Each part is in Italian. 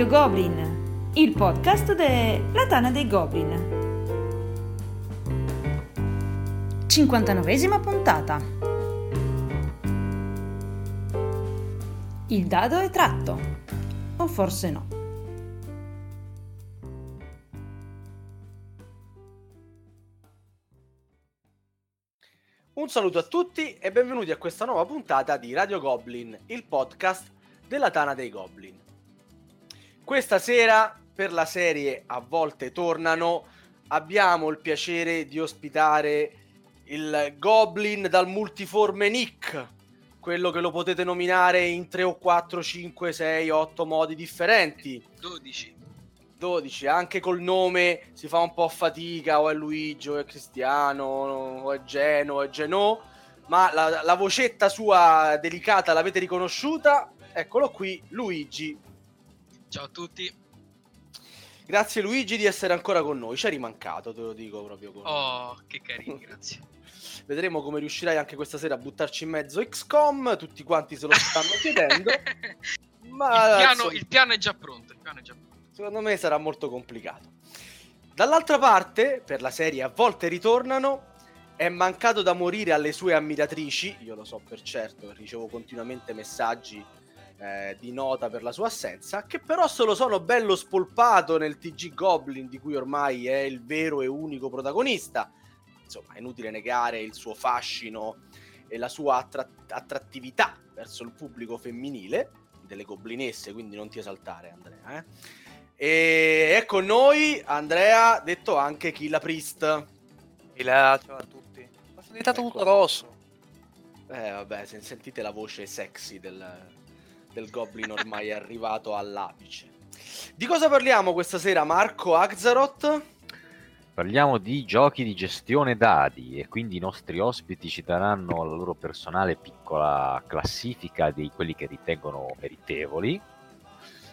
Radio Goblin, il podcast della Tana dei Goblin. 59esima puntata. Il dado è tratto. O forse no. Un saluto a tutti e benvenuti a questa nuova puntata di Radio Goblin, il podcast della Tana dei Goblin. Questa sera, per la serie A volte tornano, abbiamo il piacere di ospitare il Goblin dal multiforme Nick, quello che lo potete nominare in 3 o 4, 5, 6, 8 modi differenti. 12. 12, anche col nome si fa un po' fatica, o è Luigi, o è Cristiano, o è Geno, o è Geno, ma la, la vocetta sua delicata l'avete riconosciuta, eccolo qui, Luigi. Ciao a tutti. Grazie Luigi di essere ancora con noi, ci è rimancato, te lo dico proprio con Oh, che carini, grazie. Vedremo come riuscirai anche questa sera a buttarci in mezzo XCOM, tutti quanti se lo stanno chiedendo. Ma il, piano, insomma, il piano è già pronto, il piano è già pronto. secondo me sarà molto complicato. Dall'altra parte, per la serie A volte ritornano, è mancato da morire alle sue ammiratrici, io lo so per certo, ricevo continuamente messaggi eh, di nota per la sua assenza, che però se lo sono bello spolpato nel TG Goblin, di cui ormai è il vero e unico protagonista. Insomma, è inutile negare il suo fascino e la sua attra- attrattività verso il pubblico femminile delle goblinesse, quindi non ti esaltare Andrea. Eh? E è con noi Andrea, detto anche Killa Priest. Là, ciao a tutti. Ma sono diventato Ecco. tutto rosso. Eh vabbè, se sentite la voce sexy del, del Goblin ormai arrivato all'apice. Di cosa parliamo questa sera, Marco Axaroth? Parliamo di giochi di gestione dadi e quindi i nostri ospiti ci daranno la loro personale piccola classifica di quelli che ritengono meritevoli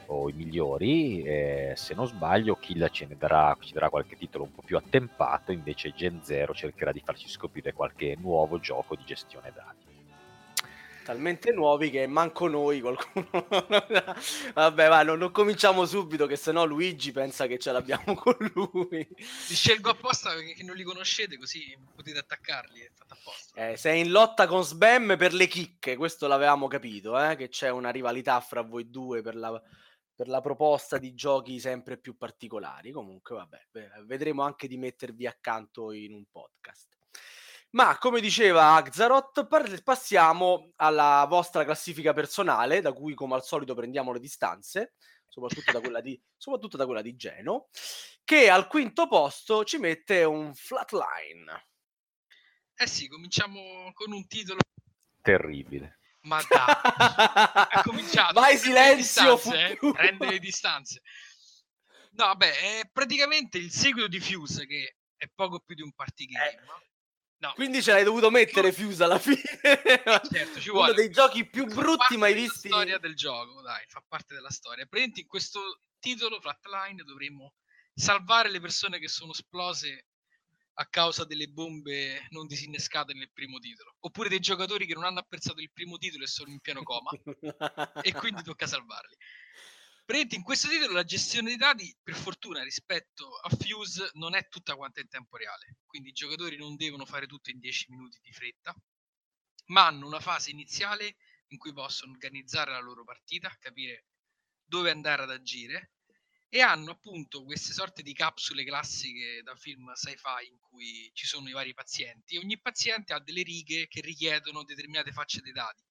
o i migliori. e se non sbaglio, Kill ce ne darà, ci darà qualche titolo un po' più attempato, invece Gen Zero cercherà di farci scoprire qualche nuovo gioco di gestione dadi. Talmente nuovi che manco noi qualcuno. Vabbè, va, non, non cominciamo subito, che sennò Luigi pensa che ce l'abbiamo con lui. Li scelgo apposta perché non li conoscete, così potete attaccarli. È fatto apposta. Eh, sei in lotta con Sbam per le chicche, questo l'avevamo capito, eh, che c'è una rivalità fra voi due per la, per la proposta di giochi sempre più particolari. Comunque, vabbè, vedremo anche di mettervi accanto in un podcast. Ma come diceva Axaroth, par- passiamo alla vostra classifica personale, da cui come al solito prendiamo le distanze, soprattutto da quella di, soprattutto da quella di Geno, che al quinto posto ci mette un flatline. Eh sì, cominciamo con un titolo. Terribile. Ma dai, è cominciato. Vai Prende le silenzio, distanze, eh, prende le distanze. No, vabbè, è praticamente il seguito di Fuse, che è poco più di un party game. No, Quindi ce l'hai dovuto mettere Fuse alla fine. certo, ci Uno vuole. dei giochi più brutti mai visti. storia del gioco, dai, fa parte della storia. Praticamente in questo titolo, Flatline, dovremo salvare le persone che sono esplose a causa delle bombe non disinnescate nel primo titolo. Oppure dei giocatori che non hanno apprezzato il primo titolo e sono in pieno coma e quindi tocca salvarli. Praticamente in questo titolo la gestione dei dati, per fortuna, rispetto a Fuse, non è tutta quanta in tempo reale. Quindi i giocatori non devono fare tutto in 10 minuti di fretta, ma hanno una fase iniziale in cui possono organizzare la loro partita, capire dove andare ad agire e hanno appunto queste sorte di capsule classiche da film sci-fi in cui ci sono i vari pazienti. Ogni paziente ha delle righe che richiedono determinate facce dei dati.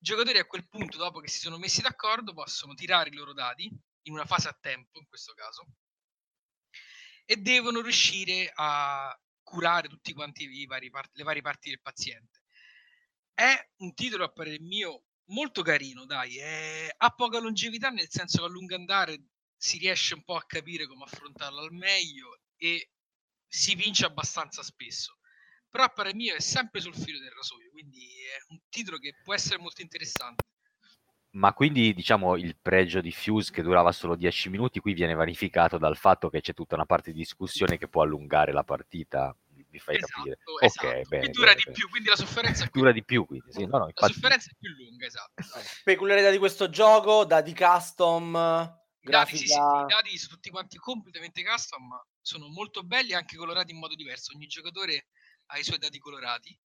I giocatori a quel punto, dopo che si sono messi d'accordo, possono tirare i loro dati in una fase a tempo, in questo caso, e devono riuscire a curare tutti quanti vari par- le varie parti del paziente. È un titolo, a parere mio, molto carino, dai, è- ha poca longevità nel senso che a lungo andare si riesce un po' a capire come affrontarlo al meglio e si vince abbastanza spesso. Però a parere mio è sempre sul filo del rasoio, quindi è un titolo che può essere molto interessante. Ma quindi diciamo il pregio di Fuse che durava solo 10 minuti qui viene vanificato dal fatto che c'è tutta una parte di discussione che può allungare la partita vi fai Esatto, capire. esatto. Ok, bene. e dura bene, di bene. più, quindi la sofferenza è più Dura di più, quindi. Sì, no, no, La infatti, sofferenza è più lunga, esatto. Peculiarità di questo gioco, dati custom, I dati, sì, sì, grafica... i dati sono tutti quanti completamente custom, ma sono molto belli e anche colorati in modo diverso. Ogni giocatore ha i suoi dati colorati.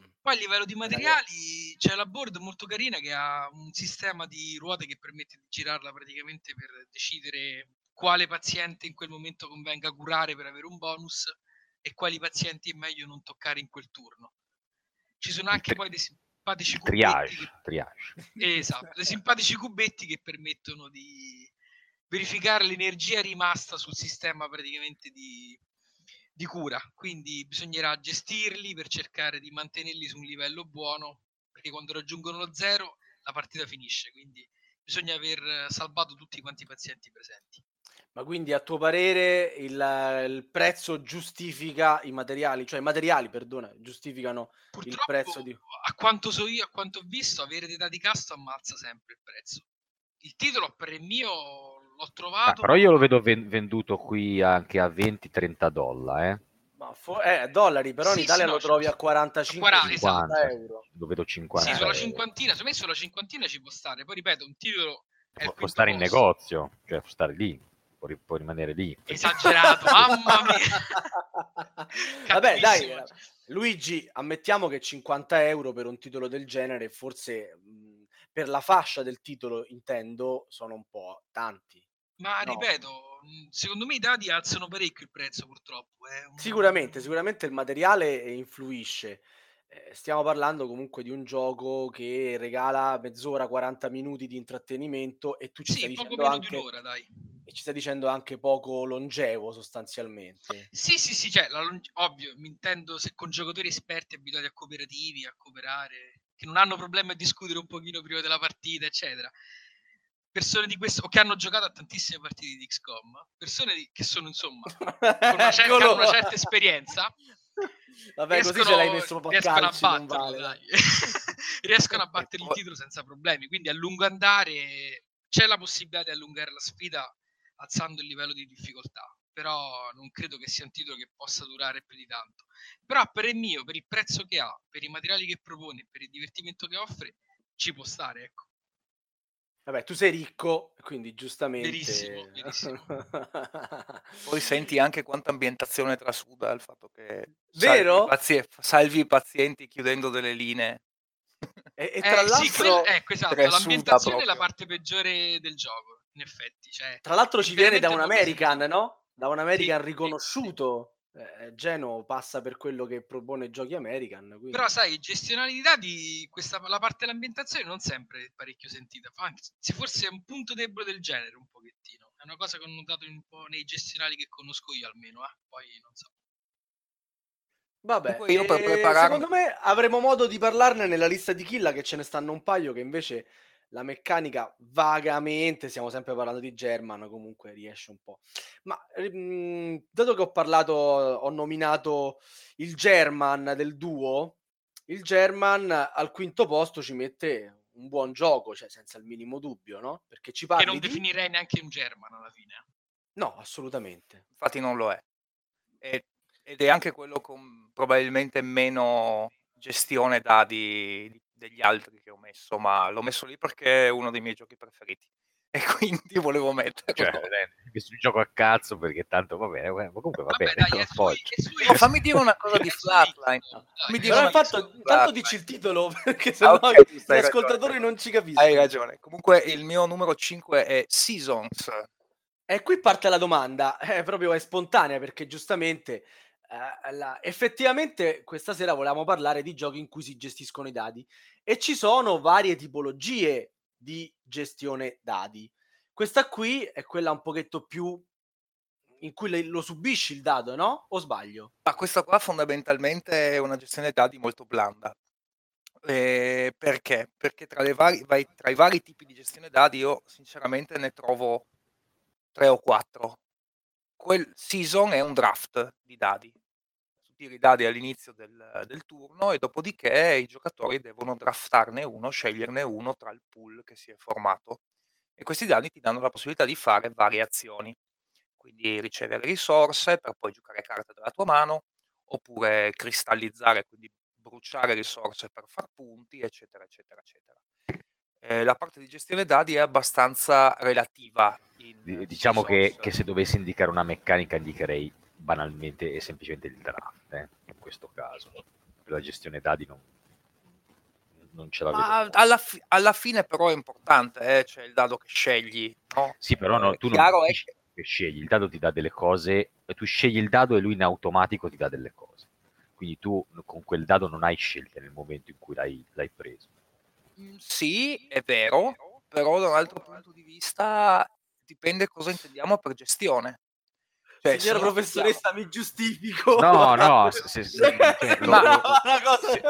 Mm. Poi a livello di materiali c'è la board molto carina che ha un sistema di ruote che permette di girarla praticamente per decidere quale paziente in quel momento convenga curare per avere un bonus e quali pazienti è meglio non toccare in quel turno. Ci sono anche poi dei simpatici cubetti triage, che triage. Esatto, dei simpatici cubetti che permettono di verificare l'energia rimasta sul sistema praticamente di, di cura. Quindi bisognerà gestirli per cercare di mantenerli su un livello buono, perché quando raggiungono lo zero la partita finisce. Quindi bisogna aver salvato tutti quanti i pazienti presenti. Ma quindi a tuo parere il, il prezzo giustifica i materiali, cioè i materiali, perdona, giustificano il Purtroppo, prezzo di... a quanto so io, a quanto ho visto, avere dei dati custom ammazza sempre il prezzo. Il titolo per il mio l'ho Ah, trovato. però io lo vedo ven- venduto qui anche a 20-30 dollari, eh. Ma fo- eh, dollari, però Sì, in Italia sì, no, lo trovi a a 45 40, 50 esatto. euro. Lo vedo 50 Sì, sulla cinquantina, secondo me sulla cinquantina ci può stare. Poi ripeto, un titolo Può, può stare in posto. negozio, cioè può stare lì, può, ri- può rimanere lì. Esagerato, mamma mia. Vabbè, dai, eh, Luigi, ammettiamo che 50 euro per un titolo del genere, forse mh, per la fascia del titolo intendo, sono un po' tanti. Ma No. ripeto, mh, secondo me i dati alzano parecchio il prezzo purtroppo. È un- Sicuramente, sicuramente il materiale influisce. Eh, stiamo parlando comunque di un gioco che regala mezz'ora, 40 minuti di intrattenimento e tu ci stai Sì, poco dicendo meno anche, di un'ora, dai. e ci stai dicendo anche poco longevo sostanzialmente. Sì, sì, sì, cioè, la longe- ovvio, mi intendo se con giocatori esperti abituati a cooperativi, a cooperare, che non hanno problemi a discutere un pochino prima della partita, eccetera. Persone di questo, o che hanno giocato a tantissime partite di XCOM, persone di- che sono insomma con una, cer- una certa esperienza, Vabbè, così ce riescono- l'hai messo proprio a riescono calci, non batterlo, vale. dai. riescono a battere il titolo senza problemi. Quindi a lungo andare c'è la possibilità di allungare la sfida alzando il livello di difficoltà. Però non credo che sia un titolo che possa durare più di tanto. Però per il mio, per il prezzo che ha, per i materiali che propone, per il divertimento che offre, ci può stare, ecco. Vabbè, tu sei ricco, quindi giustamente... Verissimo, verissimo. Poi senti anche quanta ambientazione trasuda il fatto che Vero? salvi i, pazie- salvi i pazienti chiudendo delle linee. E, e Eh, tra sì, l'altro... quel- ecco, esatto, trasuda l'ambientazione è la proprio. parte peggiore del gioco, in effetti. Cioè, Tra l'altro ci viene da un American, no? Da un American sì, riconosciuto. Eh, Geno passa per quello che propone giochi American. Quindi... Però sai, gestionare i dati, questa, la parte dell'ambientazione non sempre è parecchio sentita. Anzi, forse è un punto debole del genere un pochettino. È una cosa che ho notato un po' nei gestionali che conosco io almeno, eh. poi non so. Vabbè, io per eh, prepararmi- secondo me avremo modo di parlarne nella lista di Killa che ce ne stanno un paio che invece la meccanica vagamente, stiamo sempre parlando di German, comunque riesce un po'. Ma mm, dato che ho parlato, ho nominato il German del duo, il German al quinto posto ci mette un buon gioco, cioè senza il minimo dubbio, no? Perché ci Che parli non di... definirei neanche un German alla fine. No, assolutamente. Infatti non lo è. E- ed è anche quello con probabilmente meno gestione dati di- degli altri che ho messo, ma l'ho messo lì perché è uno dei miei giochi preferiti. E quindi volevo metterlo. Cioè, questo gioco a cazzo perché tanto va bene, ma comunque va Vabbè, bene, dai, sui, sui- No, fammi dire una cosa di Flatline. Mi intanto, su intanto Flatline. dici il titolo perché Ah, sennò ok, gli tu stai ascoltatori ragione. non ci capiscono. Hai ragione. Comunque il mio numero 5 è Seasons. E qui parte la domanda, è proprio è spontanea perché giustamente eh, la- effettivamente questa sera volevamo parlare di giochi in cui si gestiscono i dadi e ci sono varie tipologie di gestione dadi. Questa qui è quella un pochetto più in cui lo subisci il dado, no? O sbaglio? Ma questa qua fondamentalmente è una gestione dati molto blanda. Eh, perché? Perché tra, vari- tra i vari tipi di gestione dati io sinceramente ne trovo tre o quattro. Quel season è un draft di dadi. Tiri i dadi all'inizio del, del turno e dopodiché i giocatori devono draftarne uno, sceglierne uno tra il pool che si è formato. E questi dadi ti danno la possibilità di fare varie azioni quindi ricevere risorse per poi giocare carte dalla tua mano oppure cristallizzare, quindi bruciare risorse per far punti, eccetera, eccetera, eccetera. Eh, la parte di gestione dadi è abbastanza relativa. In diciamo che, che, se dovessi indicare una meccanica indicherei banalmente e semplicemente il draft, eh, in questo caso. La gestione dadi non, non ce la vedo. Alla, fi- alla, fine però è importante, eh? cioè il dado che scegli. No? Sì, però no, tu non è che scegli, il dado ti dà delle cose, tu scegli il dado e lui in automatico ti dà delle cose. Quindi tu con quel dado non hai scelte nel momento in cui l'hai, l'hai preso. Mm, sì, è vero, però da un altro punto di vista dipende cosa intendiamo per gestione. Cioè, Signora professoressa, mi giustifico. No, no, se, se, se, cioè, lo, lo,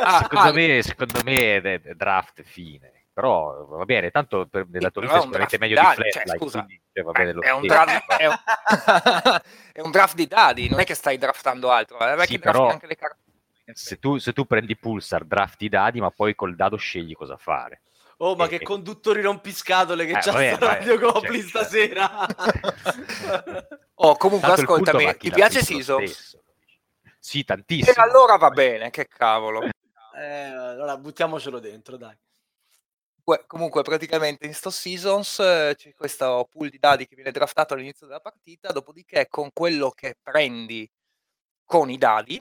ah, secondo, ah, me, secondo me è draft fine. Però va bene, tanto per, nella tua lista è sicuramente meglio di Flatline. Cioè, scusa, quindi, cioè, va bene è, un draft, è, un, è, un draft, di dadi, non è che stai draftando altro, eh, sì, però, anche le carte. Se tu, se tu prendi Pulsar, drafti i dadi, ma poi col dado scegli cosa fare. Oh, ma e, che conduttori rompiscatole che eh, c'ha vabbè, Radio Goblin cioè, stasera. oh, comunque Tanto ascoltami, ti piace Siso? Sì, tantissimo. E allora va bene, che cavolo. Eh, allora buttiamocelo dentro, dai. Comunque, praticamente in sto seasons eh, c'è questo pool di dadi che viene draftato all'inizio della partita, dopodiché con quello che prendi con i dadi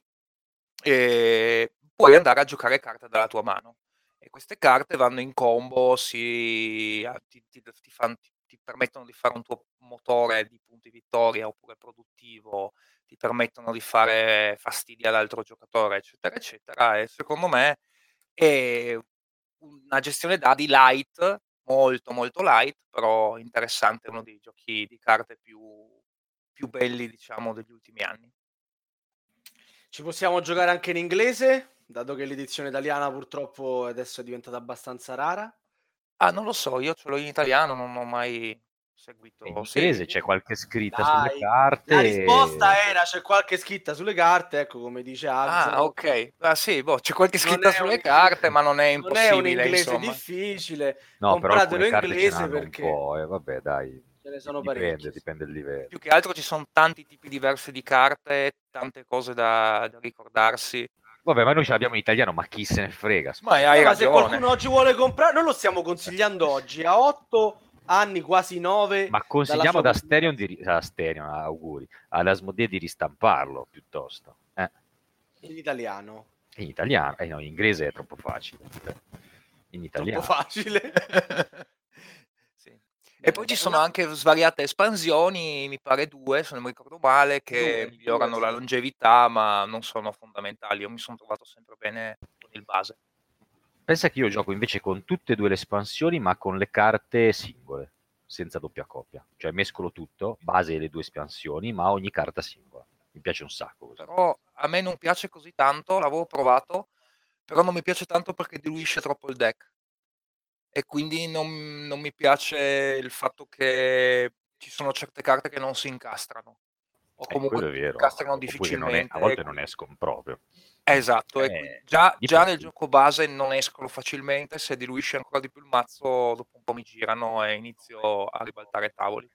eh, puoi andare a giocare carte dalla tua mano. E queste carte vanno in combo, si, ti, ti, ti, fan, ti, permettono di fare un tuo motore di punti vittoria oppure produttivo, ti permettono di fare fastidi all'altro giocatore, eccetera, eccetera. E secondo me è una gestione dadi light, molto molto light, però interessante, uno dei giochi di carte più, più belli, diciamo, degli ultimi anni. Ci possiamo giocare anche in inglese, dato che l'edizione italiana purtroppo adesso è diventata abbastanza rara. Ah, non lo so, io ce l'ho in italiano, non ho mai seguito. In inglese c'è qualche scritta Dai, sulle carte. La risposta era c'è qualche scritta sulle carte, ecco come dice Axel. Ah, ok. Ah, sì, boh, c'è qualche scritta sulle un... carte, ma non è impossibile. Non è un inglese insomma. difficile. No, Compratelo in inglese perché... Un po', eh, vabbè, dai. Ne sono dipende. Dipende dal livello. Più che altro ci sono tanti tipi diversi di carte, tante cose da, da ricordarsi. Vabbè, ma noi ce l'abbiamo in italiano, ma chi se ne frega? Ma, hai ma se qualcuno oggi vuole comprare, noi lo stiamo consigliando oggi a 8 anni, quasi 9. Ma consigliamo ad Asterion di a Asterion, auguri, ad Asmodee di ristamparlo piuttosto. Eh. In italiano. In italiano, eh no, in inglese è troppo facile. In italiano. Troppo facile. E poi ci sono anche svariate espansioni, mi pare due, se non mi ricordo male, che due, migliorano due, la longevità, ma non sono fondamentali. Io mi sono trovato sempre bene con il base. Pensa che io gioco invece con tutte e due le espansioni, ma con le carte singole, senza doppia coppia. Cioè mescolo tutto, base e le due espansioni, ma ogni carta singola. Mi piace un sacco. Così. Però a me non piace così tanto, l'avevo provato, però non mi piace tanto perché diluisce troppo il deck e quindi non, non mi piace il fatto che ci sono certe carte che non si incastrano o eh, comunque si incastrano difficilmente. È, a volte non escono proprio. Esatto, eh, già, già nel gioco base non escono facilmente, se diluisce ancora di più il mazzo dopo un po' mi girano e inizio a ribaltare tavoli.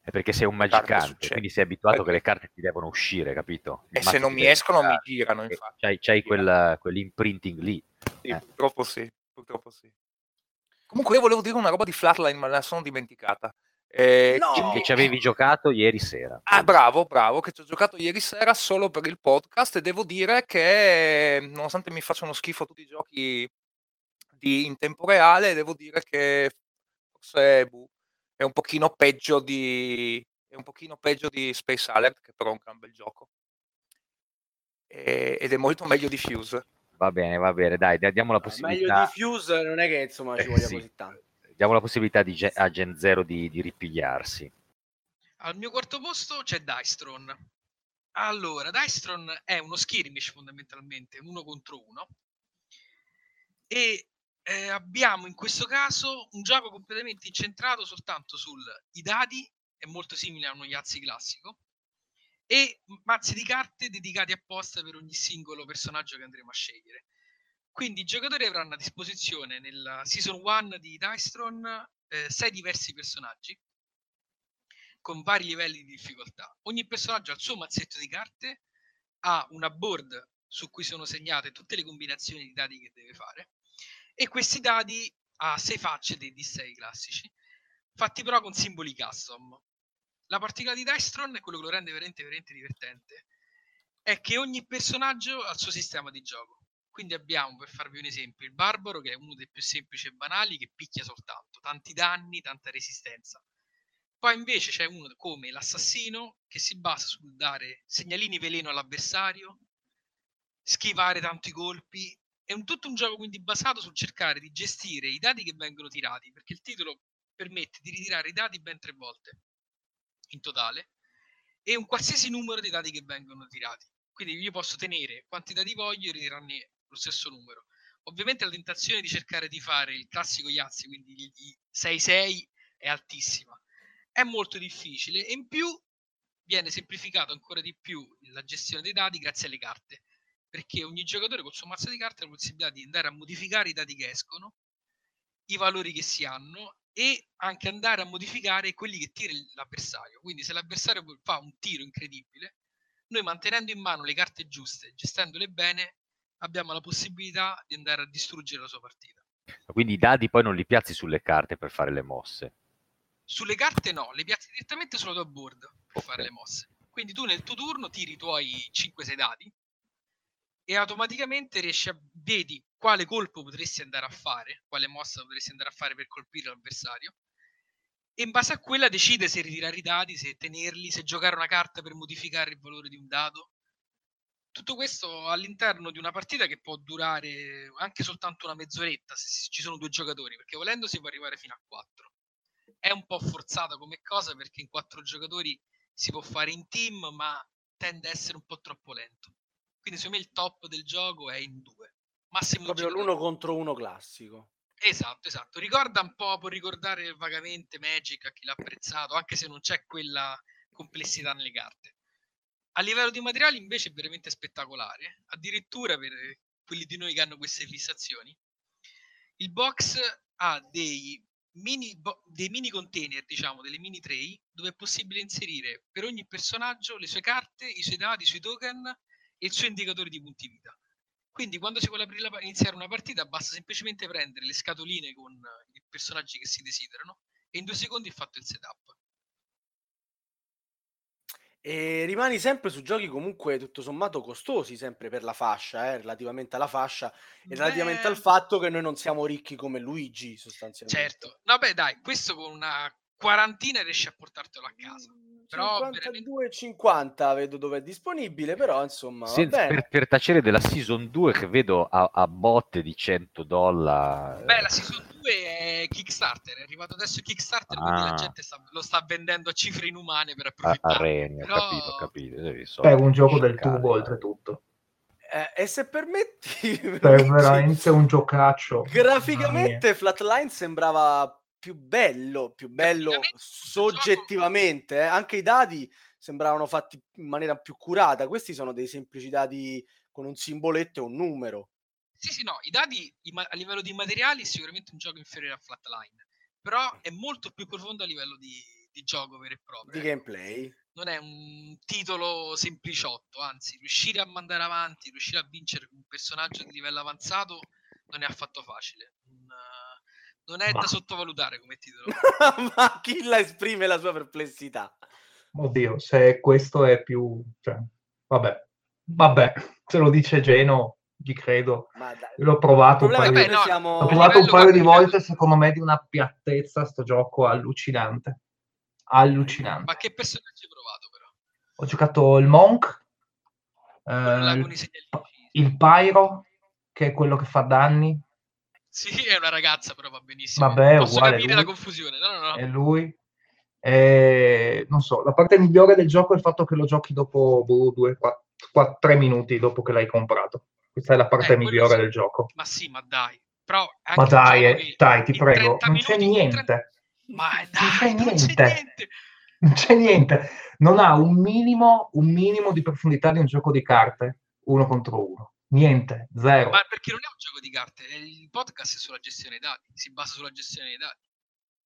È perché sei un magicante, quindi sei abituato eh, che le carte ti devono uscire, capito? Il e se non mi escono mi girano, infatti. C'hai, c'hai quel, quell'imprinting lì. Sì, eh. purtroppo sì, purtroppo sì. Comunque io volevo dire una roba di Flatline, ma la sono dimenticata. Eh, no. Che ci avevi giocato ieri sera. Ah, bravo, bravo, che ci ho giocato ieri sera solo per il podcast e devo dire che nonostante mi facciano schifo tutti i giochi di, in tempo reale, devo dire che forse buh, è un pochino peggio di è un pochino peggio di Space Alert, che però è un gran bel gioco. E, ed è molto meglio di Fuse. Va bene, va bene, dai, diamo la possibilità. Meglio di Fuse non è che insomma ci eh, voglia sì. così tanto. Diamo la possibilità di, a Gen Zero di, di ripigliarsi. Al mio quarto posto c'è Dystron. Allora, Dystron è uno skirmish fondamentalmente, uno contro uno. E eh, abbiamo in questo caso un gioco completamente incentrato soltanto sui dadi, è molto simile a uno Yazzi classico, e mazzi di carte dedicati apposta per ogni singolo personaggio che andremo a scegliere. Quindi i giocatori avranno a disposizione nella Season 1 di Dystron eh, sei diversi personaggi con vari livelli di difficoltà. Ogni personaggio ha il suo mazzetto di carte, ha una board su cui sono segnate tutte le combinazioni di dadi che deve fare e questi dadi ha sei facce dei D6 classici, fatti però con simboli custom. La particolarità di Dystron, e quello che lo rende veramente, veramente divertente, è che ogni personaggio ha il suo sistema di gioco. Quindi abbiamo, per farvi un esempio, il Barbaro, che è uno dei più semplici e banali, che picchia soltanto, tanti danni, tanta resistenza. Poi invece c'è uno come l'assassino, che si basa sul dare segnalini veleno all'avversario, schivare tanti colpi. È un, tutto un gioco quindi basato sul cercare di gestire i dati che vengono tirati, perché il titolo permette di ritirare i dati ben tre volte in totale e un qualsiasi numero di dati che vengono tirati. Quindi io posso tenere quanti dati voglio e ritirarne lo stesso numero. Ovviamente la tentazione di cercare di fare il classico Yazzi, quindi i 6-6, è altissima. È molto difficile e in più viene semplificato ancora di più la gestione dei dati grazie alle carte, perché ogni giocatore col suo mazzo di carte ha la possibilità di andare a modificare i dati che escono, i valori che si hanno e anche andare a modificare quelli che tira l'avversario. Quindi se l'avversario fa un tiro incredibile, noi mantenendo in mano le carte giuste, gestendole bene, abbiamo la possibilità di andare a distruggere la sua partita. Quindi i dadi poi non li piazzi sulle carte per fare le mosse. Sulle carte no, le piazzi direttamente sulla tua board per okay. fare le mosse. Quindi tu nel tuo turno tiri i tuoi 5-6 dadi e automaticamente riesci a vedi quale colpo potresti andare a fare, quale mossa potresti andare a fare per colpire l'avversario e in base a quella decide se ritirare i dadi, se tenerli, se giocare una carta per modificare il valore di un dado tutto questo all'interno di una partita che può durare anche soltanto una mezz'oretta se ci sono due giocatori, perché volendo si può arrivare fino a quattro. È un po' forzata come cosa perché in quattro giocatori si può fare in team, ma tende a essere un po' troppo lento. Quindi secondo me il top del gioco è in due. Massimo proprio l'uno contro uno classico. Esatto, esatto. Ricorda un po', può ricordare vagamente Magic a chi l'ha apprezzato, anche se non c'è quella complessità nelle carte. A livello di materiali invece è veramente spettacolare, addirittura per quelli di noi che hanno queste fissazioni. Il box ha dei mini, bo- dei mini container, diciamo, delle mini tray, dove è possibile inserire per ogni personaggio le sue carte, i suoi dati, i suoi token e il suo indicatore di punti vita. Quindi quando si vuole la, iniziare una partita basta semplicemente prendere le scatoline con i personaggi che si desiderano e in due secondi è fatto il setup. E rimani sempre su giochi comunque tutto sommato costosi, sempre per la fascia, eh, relativamente alla fascia e Beh... relativamente al fatto che noi non siamo ricchi come Luigi, sostanzialmente. Certo, vabbè dai, questo con una quarantina riesci a portartelo a casa. Però 52,50 vedo dove è disponibile, però insomma. Sì, per, per, tacere della Season 2 che vedo a, a botte di 100 dollari. Beh, la Season 2 è Kickstarter, è arrivato adesso Kickstarter, ah. quindi la ah. gente sta, lo sta vendendo a cifre inumane per approfittare. A, a Reni, Però... ho capito, ho capito. È un gioco del tubo oltretutto. Eh, e se permetti, per veramente un giocaccio. Graficamente Flatline sembrava più bello, più bello soggettivamente, eh? anche i dati sembravano fatti in maniera più curata. Questi sono dei semplici dati con un simboletto e un numero. Sì, sì, no, i dati a livello di materiali è sicuramente un gioco inferiore a Flatline, però è molto più profondo a livello di, di gioco vero e proprio. Di ecco. gameplay. Non è un titolo sempliciotto, anzi, riuscire a mandare avanti, riuscire a vincere un personaggio di livello avanzato non è affatto facile. Non è Ma... da sottovalutare come titolo. Ma chi la esprime la sua perplessità? Oddio, se questo è più... Cioè, vabbè, vabbè, se lo dice Geno, gli credo. L'ho provato un paio, vabbè, no, siamo... l'ho provato un paio di volte, secondo me di una piattezza sto gioco allucinante. Allucinante. Ma che personaggio hai provato però? Ho giocato il Monk, eh, il, il Pyro, che è quello che fa danni. Sì, è una ragazza, però va benissimo. Vabbè, Posso uguale, capire la confusione. No, no, no. È lui. E, non so, la parte migliore del gioco è il fatto che lo giochi dopo boh, due, quattro, quattro, tre minuti dopo che l'hai comprato. Questa è la parte eh, migliore sì. del gioco. Ma sì, ma dai. Però ma dai, eh, dai, ti prego, non c'è niente. 30... Ma dai, non c'è, non niente. c'è niente. Non c'è niente. Non ha un minimo, un minimo di profondità di un gioco di carte, uno contro uno. Niente, zero. Ma perché non è un gioco di carte, il podcast è sulla gestione dei dati, si basa sulla gestione dei dati.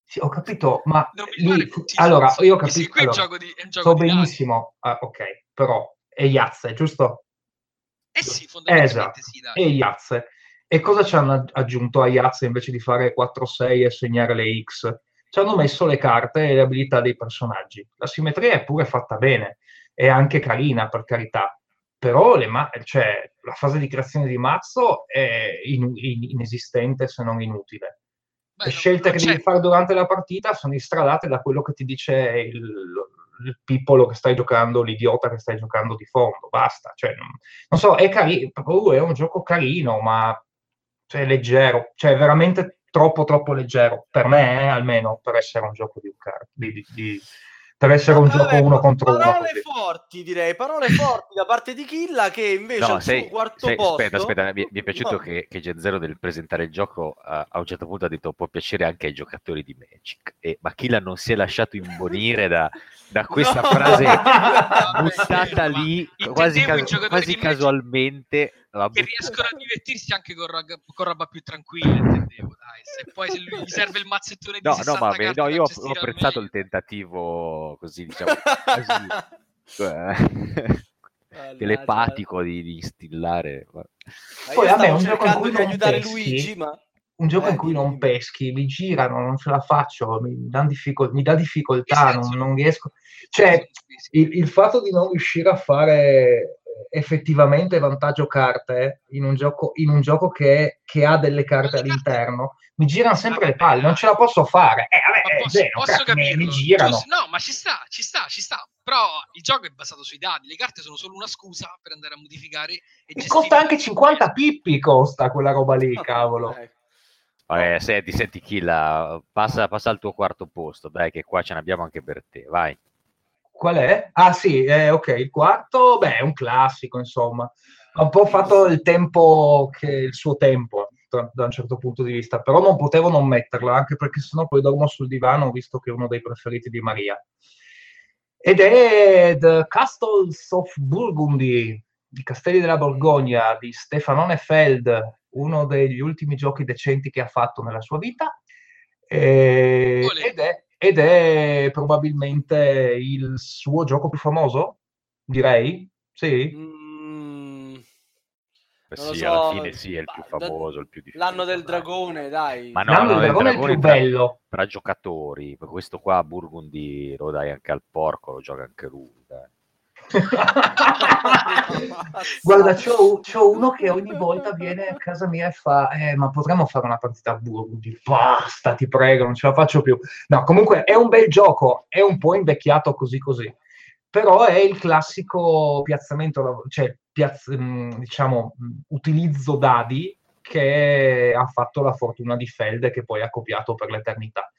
Sì, ho capito, ma lì, allora, io ho capito, allora, di, so benissimo, ah, ok, però è Yazze, giusto? Eh sì, fondamentalmente esatto. sì, dai. E Iazze. E cosa ci hanno aggiunto a Iazze invece di fare 4-6 e segnare le X? Ci hanno messo le carte e le abilità dei personaggi. La simmetria è pure fatta bene, è anche carina, per carità. Però ma- cioè, la fase di creazione di mazzo è in- in- inesistente se non inutile. Beh, le scelte che devi fare durante la partita sono istradate da quello che ti dice il, il pippolo che stai giocando, l'idiota che stai giocando di fondo, basta. Cioè, non, non, so, è carino, è un gioco carino, ma cioè, leggero, cioè veramente troppo troppo leggero, per me eh, almeno, per essere un gioco di, di, di per essere un gioco uno contro uno. Parole forti, direi, parole forti da parte di Killa che invece no, al sei, quarto sei, posto... Aspetta, aspetta, mi, mi è piaciuto no. che, che Gen Zero nel presentare il gioco uh, a un certo punto ha detto può piacere anche ai giocatori di Magic, e, ma Killa non si è lasciato imbonire da, da questa no. frase buttata lì quasi, casu- quasi casualmente che riescono a divertirsi anche con, rag- con roba più tranquilla, intendevo, dai. Se poi se lui, gli serve il mazzettone di no, no, ma beh, no, io ho, ho apprezzato il tentativo così, diciamo, così, eh, telepatico di, di instillare. Poi a me un gioco in cui non peschi, Luigi, ma... un gioco eh, in cui non peschi, mi girano, non ce la faccio, mi, difficol- mi dà difficoltà, non, non, riesco. Cioè, il, il fatto di non riuscire a fare effettivamente vantaggio carte in un gioco, in un gioco che, che, ha delle carte all'interno, mi girano sempre le palle, non ce la posso fare. Eh, vabbè, posso, zero, posso capirlo. Mi, mi girano. no, ma ci sta, ci sta, ci sta. Però il gioco è basato sui dadi, le carte sono solo una scusa per andare a modificare. E, costa anche 50 pippi, costa quella roba lì, cavolo. Eh, senti, senti, Killa, passa, passa al tuo quarto posto, dai, che qua ce ne abbiamo anche per te, vai. Qual è? Ah sì, eh, ok, il quarto, beh, è un classico, insomma. Ha un po' fatto il tempo che il suo tempo, tra, da un certo punto di vista, però non potevo non metterlo, anche perché sennò poi dormo sul divano, visto che è uno dei preferiti di Maria. Ed è The Castles of Burgundy, i Castelli della Borgogna di Stefanone Feld, uno degli ultimi giochi decenti che ha fatto nella sua vita. E, ed è ed è probabilmente il suo gioco più famoso, direi. Sì. Mm, eh sì, so, alla fine sì, è il più famoso, il più difficile. L'anno del dragone, dai. Ma no, l'anno, del dragone, è il più tra, bello. Tra giocatori, questo qua Burgundy lo dai anche al porco, lo gioca anche lui, dai. Guarda, c'ho, c'ho, uno che ogni volta viene a casa mia e fa: eh, Ma potremmo fare una partita a Burgundy? Basta, ti prego, non ce la faccio più. No, comunque è un bel gioco, è un po' invecchiato così così, però è il classico piazzamento, cioè piazz- mm, diciamo, mm, utilizzo dadi che ha fatto la fortuna di Feld che poi ha copiato per l'eternità.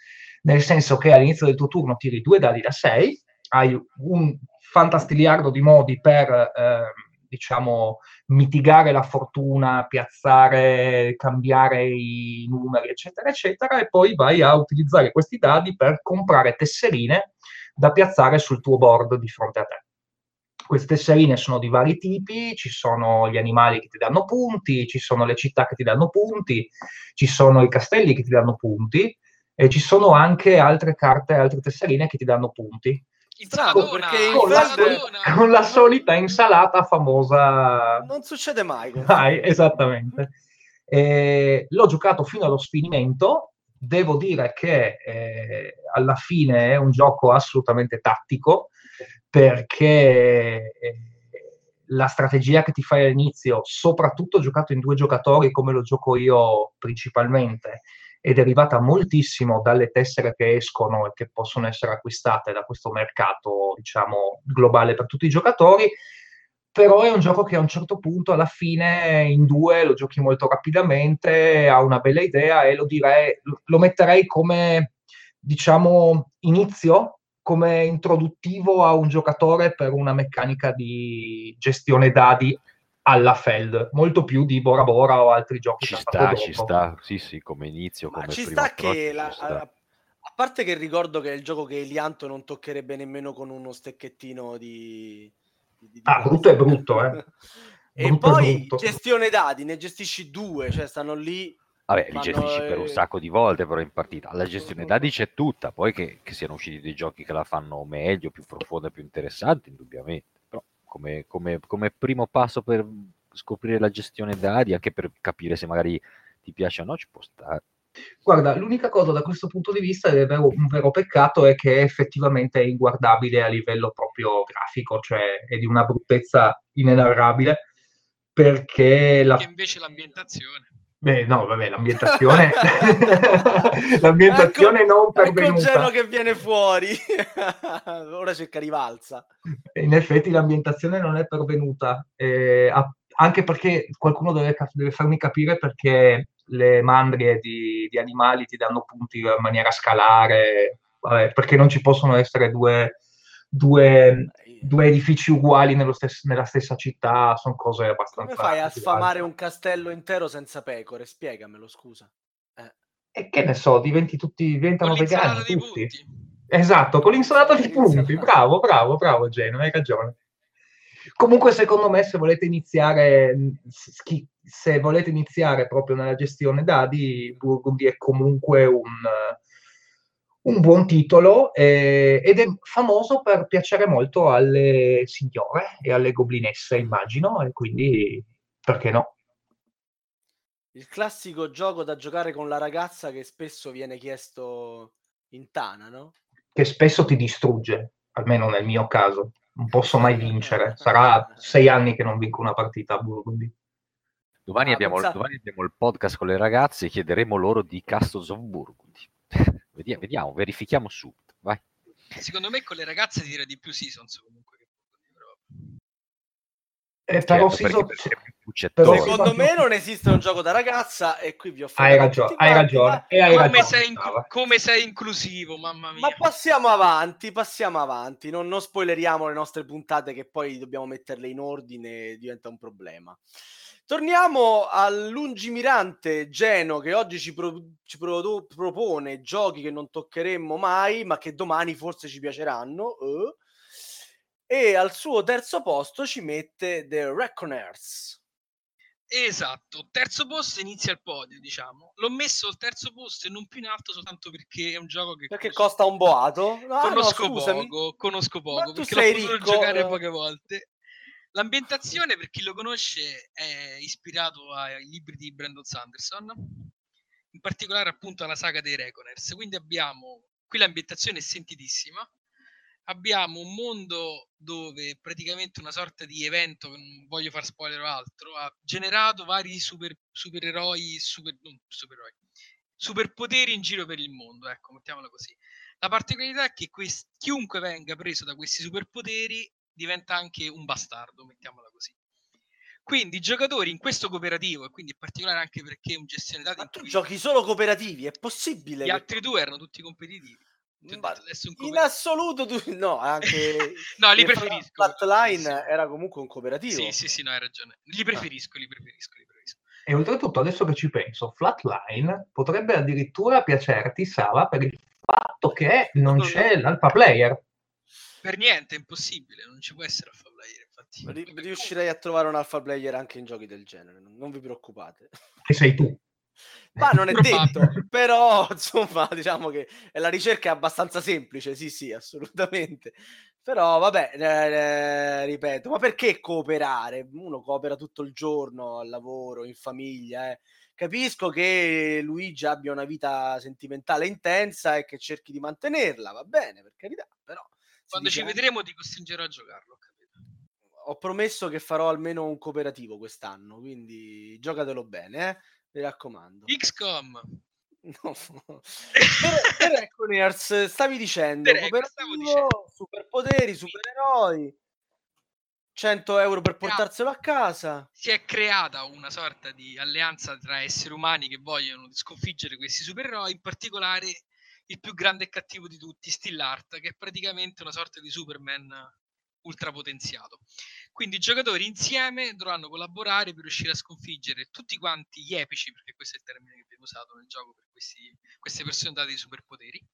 Nel senso che all'inizio del tuo turno tiri due dadi da 6, hai un fantastiliardo di modi per, eh, diciamo, mitigare la fortuna, piazzare, cambiare i numeri, eccetera, eccetera, e poi vai a utilizzare questi dadi per comprare tesserine da piazzare sul tuo board di fronte a te. Queste tesserine sono di vari tipi, ci sono gli animali che ti danno punti, ci sono le città che ti danno punti, ci sono i castelli che ti danno punti e ci sono anche altre carte, altre tesserine che ti danno punti. Strano, perché con la, con la, solita insalata famosa. Non succede mai. Mai, esattamente. Eh, l'ho giocato fino allo sfinimento. Devo dire che eh, alla fine è un gioco assolutamente tattico perché eh, la strategia che ti fai all'inizio, soprattutto giocato in due giocatori come lo gioco io principalmente, è derivata moltissimo dalle tessere che escono e che possono essere acquistate da questo mercato, diciamo, globale per tutti i giocatori. Però è un gioco che a un certo punto, alla fine, in due lo giochi molto rapidamente, ha una bella idea e lo direi, lo metterei come, diciamo, inizio come introduttivo a un giocatore per una meccanica di gestione dadi alla Feld, molto più di Bora Bora o altri giochi. Ci sta, ci sta, sì sì, come inizio, come ci sta che la, sta. A, a, parte che ricordo che è il gioco che Elianto non toccherebbe nemmeno con uno stecchettino di... di, di ah, brutto è brutto, eh. e brutto poi brutto. gestione dati, ne gestisci due, cioè stanno lì Vabbè, li gestisci per un sacco di volte però in partita. La gestione dati c'è tutta, poi che, che, siano usciti dei giochi che la fanno meglio, più profonda, più interessante, indubbiamente come, come, come primo passo per scoprire la gestione dadi, anche per capire se magari ti piace o no, ci può stare. Guarda, l'unica cosa da questo punto di vista, ed è vero, un vero peccato, è che effettivamente è inguardabile a livello proprio grafico, cioè è di una bruttezza inenarrabile, perché la... Invece l'ambientazione... Beh, no, vabbè, l'ambientazione, l'ambientazione ecco, non pervenuta. Ecco Geno che viene fuori, ora cerca rivalsa. In effetti l'ambientazione non è pervenuta, eh, anche perché qualcuno deve, deve farmi capire perché le mandrie di, di, animali ti danno punti in maniera scalare, vabbè, perché non ci possono essere due, due, due edifici uguali stes- nella stessa città, sono cose abbastanza... Come fai a sfamare un castello intero senza pecore? Spiegamelo, scusa. Eh. E che ne so, diventi tutti, diventano vegani tutti. Esatto, con l'insalata di punti, bravo, bravo, bravo Geno, hai ragione. Comunque, secondo me, se volete iniziare, se volete iniziare proprio nella gestione dadi, Burgundy è comunque un, un buon titolo eh, ed è famoso per piacere molto alle signore e alle goblinesse, immagino, e quindi perché no? Il classico gioco da giocare con la ragazza che spesso viene chiesto in Tana, no? Che spesso ti distrugge, almeno nel mio caso non posso mai vincere. Sarà sei anni che non vinco una partita a Burgundy. Domani, ah, abbiamo, domani abbiamo il podcast con le ragazze e chiederemo loro di Castles of Burgundy. Vediamo, vediamo, verifichiamo subito. Vai. Secondo me con le ragazze direi di più Seasons comunque. Eh, però certo. Però secondo me non esiste un gioco da ragazza e qui vi ho fatto hai ragione, hai ragione, e hai come, ragione. Sei inc- come sei inclusivo mamma mia ma passiamo avanti passiamo avanti non, non spoileriamo le nostre puntate che poi dobbiamo metterle in ordine e diventa un problema Torniamo al lungimirante Geno che oggi ci, pro- ci pro- propone giochi che non toccheremmo mai, ma che domani forse ci piaceranno. Uh. E al suo terzo posto ci mette The Reckoners. Esatto, terzo posto inizia il podio, diciamo. L'ho messo al terzo posto e non più in alto soltanto perché è un gioco che perché costa, un boato. Ah, conosco no, poco, conosco poco perché l'ho potuto ricco, giocare eh. poche volte. L'ambientazione, per chi lo conosce, è ispirato ai libri di Brandon Sanderson, in particolare appunto alla saga dei Reckoners. Quindi abbiamo qui l'ambientazione è sentitissima abbiamo un mondo dove praticamente una sorta di evento, non voglio far spoiler o altro, ha generato vari super, supereroi, super, non supereroi, superpoteri in giro per il mondo, ecco, mettiamola così. La particolarità è che quest- chiunque venga preso da questi superpoteri diventa anche un bastardo, mettiamola così. Quindi i giocatori in questo cooperativo, e quindi in particolare anche perché è un gestione dati... Ma tu giochi solo cooperativi, è possibile? Gli che... altri due erano tutti competitivi in assoluto tu no anche no li preferisco Flatline sì. era comunque un cooperativo sì sì sì no hai ragione li preferisco li preferisco li preferisco e oltretutto adesso che ci penso Flatline potrebbe addirittura piacerti Sava per il fatto che non no, c'è no. l'alfa player per niente è impossibile non ci può essere alfa player infatti riuscirei a trovare un alfa player anche in giochi del genere non vi preoccupate che sei tu ma non è detto, però insomma diciamo che la ricerca è abbastanza semplice, sì sì, assolutamente. Però vabbè, eh, eh, ripeto, ma perché cooperare? Uno coopera tutto il giorno al lavoro, in famiglia. Eh. Capisco che Luigi abbia una vita sentimentale intensa e che cerchi di mantenerla, va bene, per carità, però... Quando ci vedremo ti costringerò a giocarlo, Ho promesso che farò almeno un cooperativo quest'anno, quindi giocatelo bene, eh? mi raccomando. XCOM. No. per, per Reckoners stavi dicendo per dicendo. superpoteri, supereroi 100 euro per portarselo a casa si è creata una sorta di alleanza tra esseri umani che vogliono sconfiggere questi supereroi in particolare il più grande e cattivo di tutti Still Art che è praticamente una sorta di Superman ultrapotenziato. Quindi i giocatori insieme dovranno collaborare per riuscire a sconfiggere tutti quanti gli epici, perché questo è il termine che viene usato nel gioco per questi, queste persone date di superpoteri,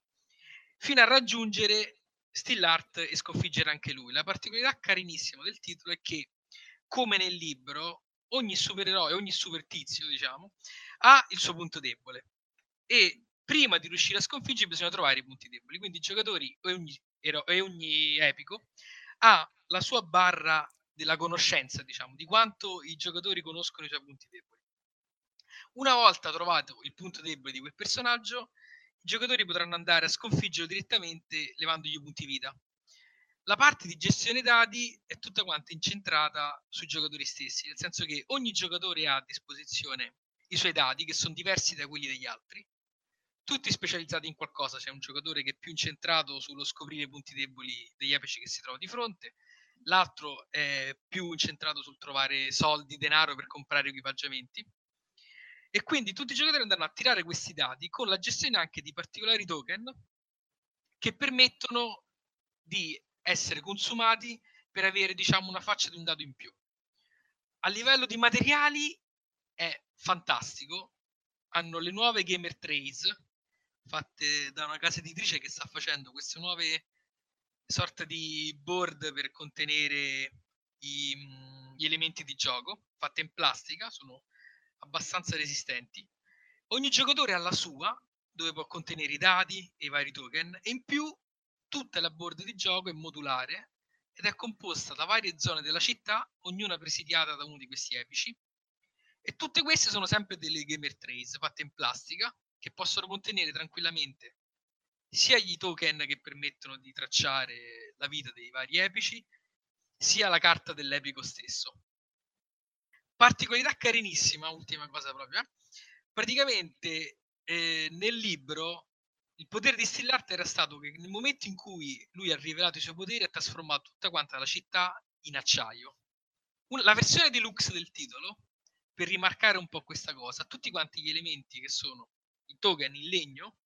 fino a raggiungere Stillart e sconfiggere anche lui. La particolarità carinissima del titolo è che, come nel libro, ogni supereroe, ogni super tizio, diciamo, ha il suo punto debole. E prima di riuscire a sconfiggere bisogna trovare i punti deboli. Quindi i giocatori e ogni, e ogni epico ha la sua barra della conoscenza, diciamo, di quanto i giocatori conoscono i suoi punti deboli. Una volta trovato il punto debole di quel personaggio, i giocatori potranno andare a sconfiggerlo direttamente levandogli i punti vita. La parte di gestione dati è tutta quanta incentrata sui giocatori stessi, nel senso che ogni giocatore ha a disposizione i suoi dati che sono diversi da quelli degli altri, tutti specializzati in qualcosa. C'è un giocatore che è più incentrato sullo scoprire i punti deboli degli epici che si trova di fronte, l'altro è più incentrato sul trovare soldi, denaro per comprare equipaggiamenti. E quindi tutti i giocatori andranno a tirare questi dati con la gestione anche di particolari token che permettono di essere consumati per avere diciamo una faccia di un dato in più. A livello di materiali è fantastico. Hanno le nuove Gamer Trace fatte da una casa editrice che sta facendo queste nuove sorta di board per contenere i, mm, gli elementi di gioco, fatte in plastica, sono abbastanza resistenti. Ogni giocatore ha la sua, dove può contenere i dati e i vari token, e in più tutta la board di gioco è modulare ed è composta da varie zone della città, ognuna presidiata da uno di questi epici. E tutte queste sono sempre delle gamer trace fatte in plastica che possono contenere tranquillamente sia gli token che permettono di tracciare la vita dei vari epici, sia la carta dell'epico stesso. Particolarità carinissima, ultima cosa proprio. Eh? Praticamente eh, nel libro il potere di Stillart era stato che nel momento in cui lui ha rivelato i suoi poteri ha trasformato tutta quanta la città in acciaio. Una, la versione deluxe del titolo, per rimarcare un po' questa cosa, tutti quanti gli elementi che sono i token in legno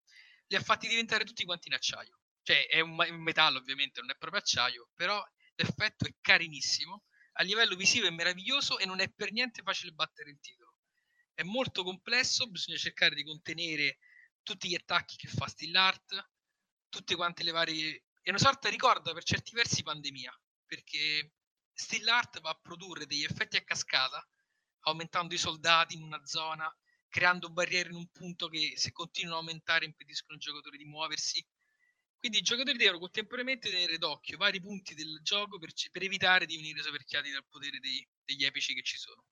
li ha fatti diventare tutti quanti in acciaio. Cioè è un, un metallo ovviamente, non è proprio acciaio, però l'effetto è carinissimo, a livello visivo è meraviglioso e non è per niente facile battere il titolo. È molto complesso, bisogna cercare di contenere tutti gli attacchi che fa Still Art, tutte quante le varie... È una sorta, ricorda per certi versi pandemia, perché Still Art va a produrre degli effetti a cascata, aumentando i soldati in una zona, creando barriere in un punto che se continuano a aumentare impediscono ai giocatori di muoversi. Quindi i giocatori devono contemporaneamente tenere d'occhio vari punti del gioco per, per evitare di venire soverchiati dal potere dei, degli epici che ci sono.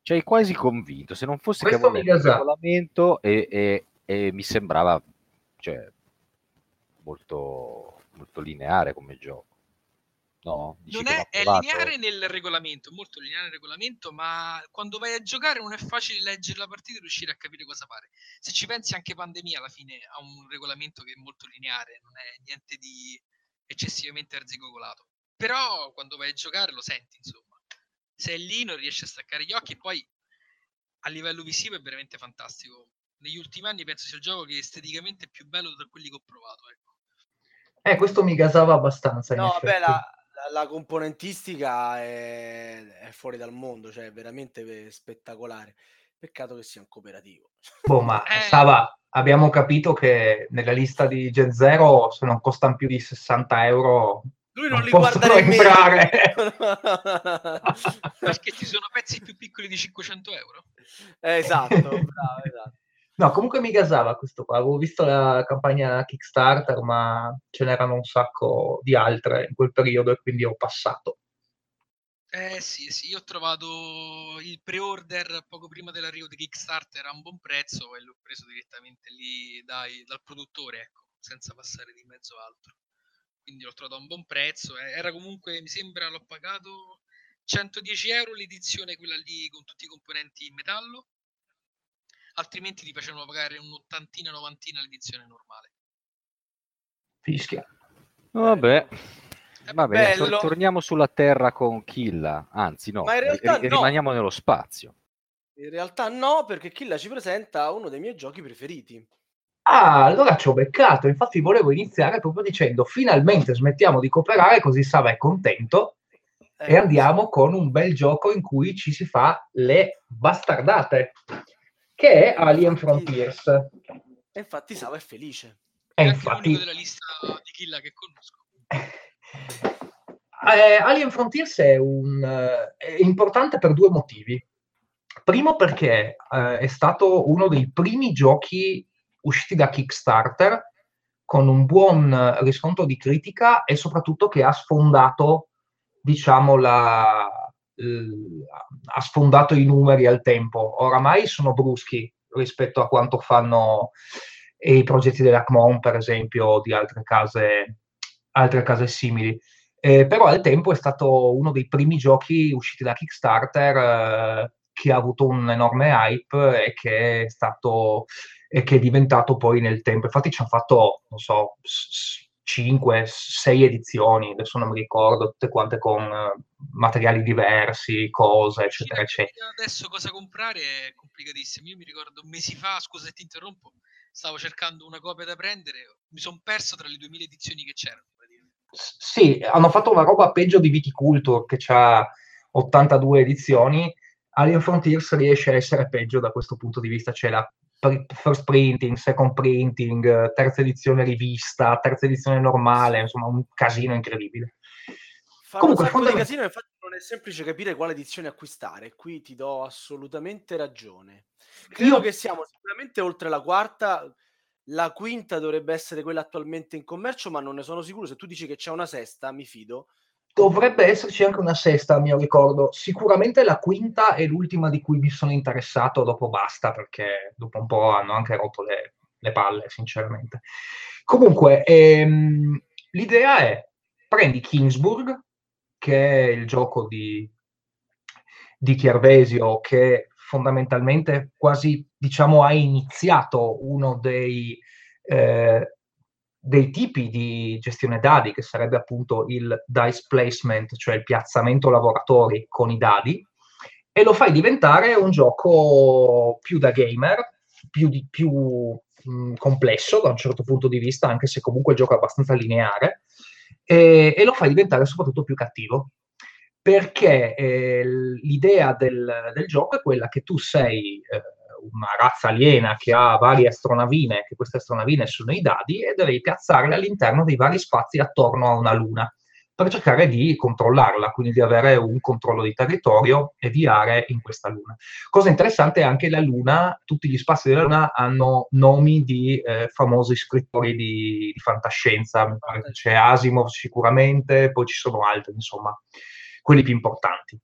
Ci hai quasi convinto, se non fosse Questo che avevo il regolamento e, e, e, mi sembrava cioè, molto, molto lineare come gioco. No, non è, è lineare nel regolamento, molto lineare nel regolamento, ma quando vai a giocare non è facile leggere la partita e riuscire a capire cosa fare. Se ci pensi anche pandemia alla fine ha un regolamento che è molto lineare, non è niente di eccessivamente arzigogolato. Però quando vai a giocare lo senti, insomma. Se è lì non riesci a staccare gli occhi e poi a livello visivo è veramente fantastico. Negli ultimi anni penso sia il gioco che esteticamente è più bello tra quelli che ho provato, ecco. Eh, questo mi gasava abbastanza. No, beh, la, la componentistica è, è, fuori dal mondo, cioè è veramente spettacolare. Peccato che sia un cooperativo. Boh, ma eh. Sava, abbiamo capito che nella lista di Gen Zero se non costano più di 60 euro lui non, non li guarda entrare. Perché ci sono pezzi più piccoli di 500 euro. Eh, esatto, bravo, esatto. No, comunque mi gasava questo qua. Avevo visto la campagna Kickstarter, ma ce n'erano un sacco di altre in quel periodo e quindi ho passato. Eh sì, sì, io ho trovato il pre-order poco prima dell'arrivo di Kickstarter a un buon prezzo e l'ho preso direttamente lì dai, dal produttore, ecco, senza passare di mezzo altro. Quindi l'ho trovato a un buon prezzo. Eh, era comunque, mi sembra, l'ho pagato 110 euro l'edizione, quella lì con tutti i componenti in metallo altrimenti ti facevano pagare un'ottantina, novantina l'edizione normale. Fischia. Vabbè. Eh, Vabbè, tor- torniamo sulla Terra con Killa, anzi no, Ma in realtà r- no. rimaniamo nello spazio. In realtà no, perché Killa ci presenta uno dei miei giochi preferiti. Ah, allora ci ho beccato, infatti volevo iniziare proprio dicendo finalmente smettiamo di cooperare così Sava è contento eh, e andiamo con un bel gioco in cui ci si fa le bastardate che è Alien Frontiers. E infatti Sava è felice. È infatti... della lista di Killa che conosco. Eh, Alien Frontiers è, un, è, importante per due motivi. Primo perché eh, è stato uno dei primi giochi usciti da diciamo, la, ha sfondato i numeri al tempo. Oramai sono bruschi rispetto a quanto fanno i progetti dell'ACMON, per esempio, o di altre case, altre case simili. Eh, però al tempo è stato uno dei primi giochi usciti da Kickstarter eh, che ha avuto un enorme hype e che è stato e che è diventato poi nel tempo. Infatti ci hanno fatto, non so, 5, 6 edizioni, adesso non mi ricordo, tutte quante con uh, materiali diversi, cose, eccetera, eccetera. Adesso cosa comprare è complicatissimo. Io mi ricordo mesi fa, scusa se ti interrompo, stavo cercando una copia da prendere, mi sono perso tra le 2000 edizioni che c'erano. Sì, hanno fatto una roba peggio di Viticulture che ha 82 edizioni. Alien Frontiers riesce a essere peggio da questo punto di vista, c'è la first printing, second printing, terza edizione rivista, terza edizione normale, insomma un casino incredibile. Fa Comunque, fondament- casino, infatti non è semplice capire quale edizione acquistare, qui ti do assolutamente ragione. Credo Io... che siamo sicuramente oltre la quarta, la quinta dovrebbe essere quella attualmente in commercio, ma non ne sono sicuro. Se tu dici che c'è una sesta, mi fido. Dovrebbe esserci anche una sesta, a mio ricordo. Sicuramente la quinta è l'ultima di cui mi sono interessato, dopo basta, perché dopo un po' hanno anche rotto le, le palle, sinceramente. Comunque, ehm, l'idea è, prendi Kingsburg, che è il gioco di, di Chiarvesio, che fondamentalmente quasi, diciamo, ha iniziato uno dei... Eh, dei tipi di gestione dadi, che sarebbe appunto il dice placement, cioè il piazzamento lavoratori con i dadi, e lo fai diventare un gioco più da gamer, più, di, più mh, complesso da un certo punto di vista, anche se comunque gioca abbastanza lineare, e, e lo fai diventare soprattutto più cattivo. Perché eh, l'idea del, del, gioco è quella che tu sei eh, una razza aliena che ha varie astronavine, che queste astronavine sono i dadi, e devi piazzarle all'interno dei vari spazi attorno a una luna per cercare di controllarla, quindi di avere un controllo di territorio e di aree in questa luna. Cosa interessante è anche la luna, tutti gli spazi della luna hanno nomi di eh, famosi scrittori di, di fantascienza, c'è Asimov sicuramente, poi ci sono altri, insomma, quelli più importanti.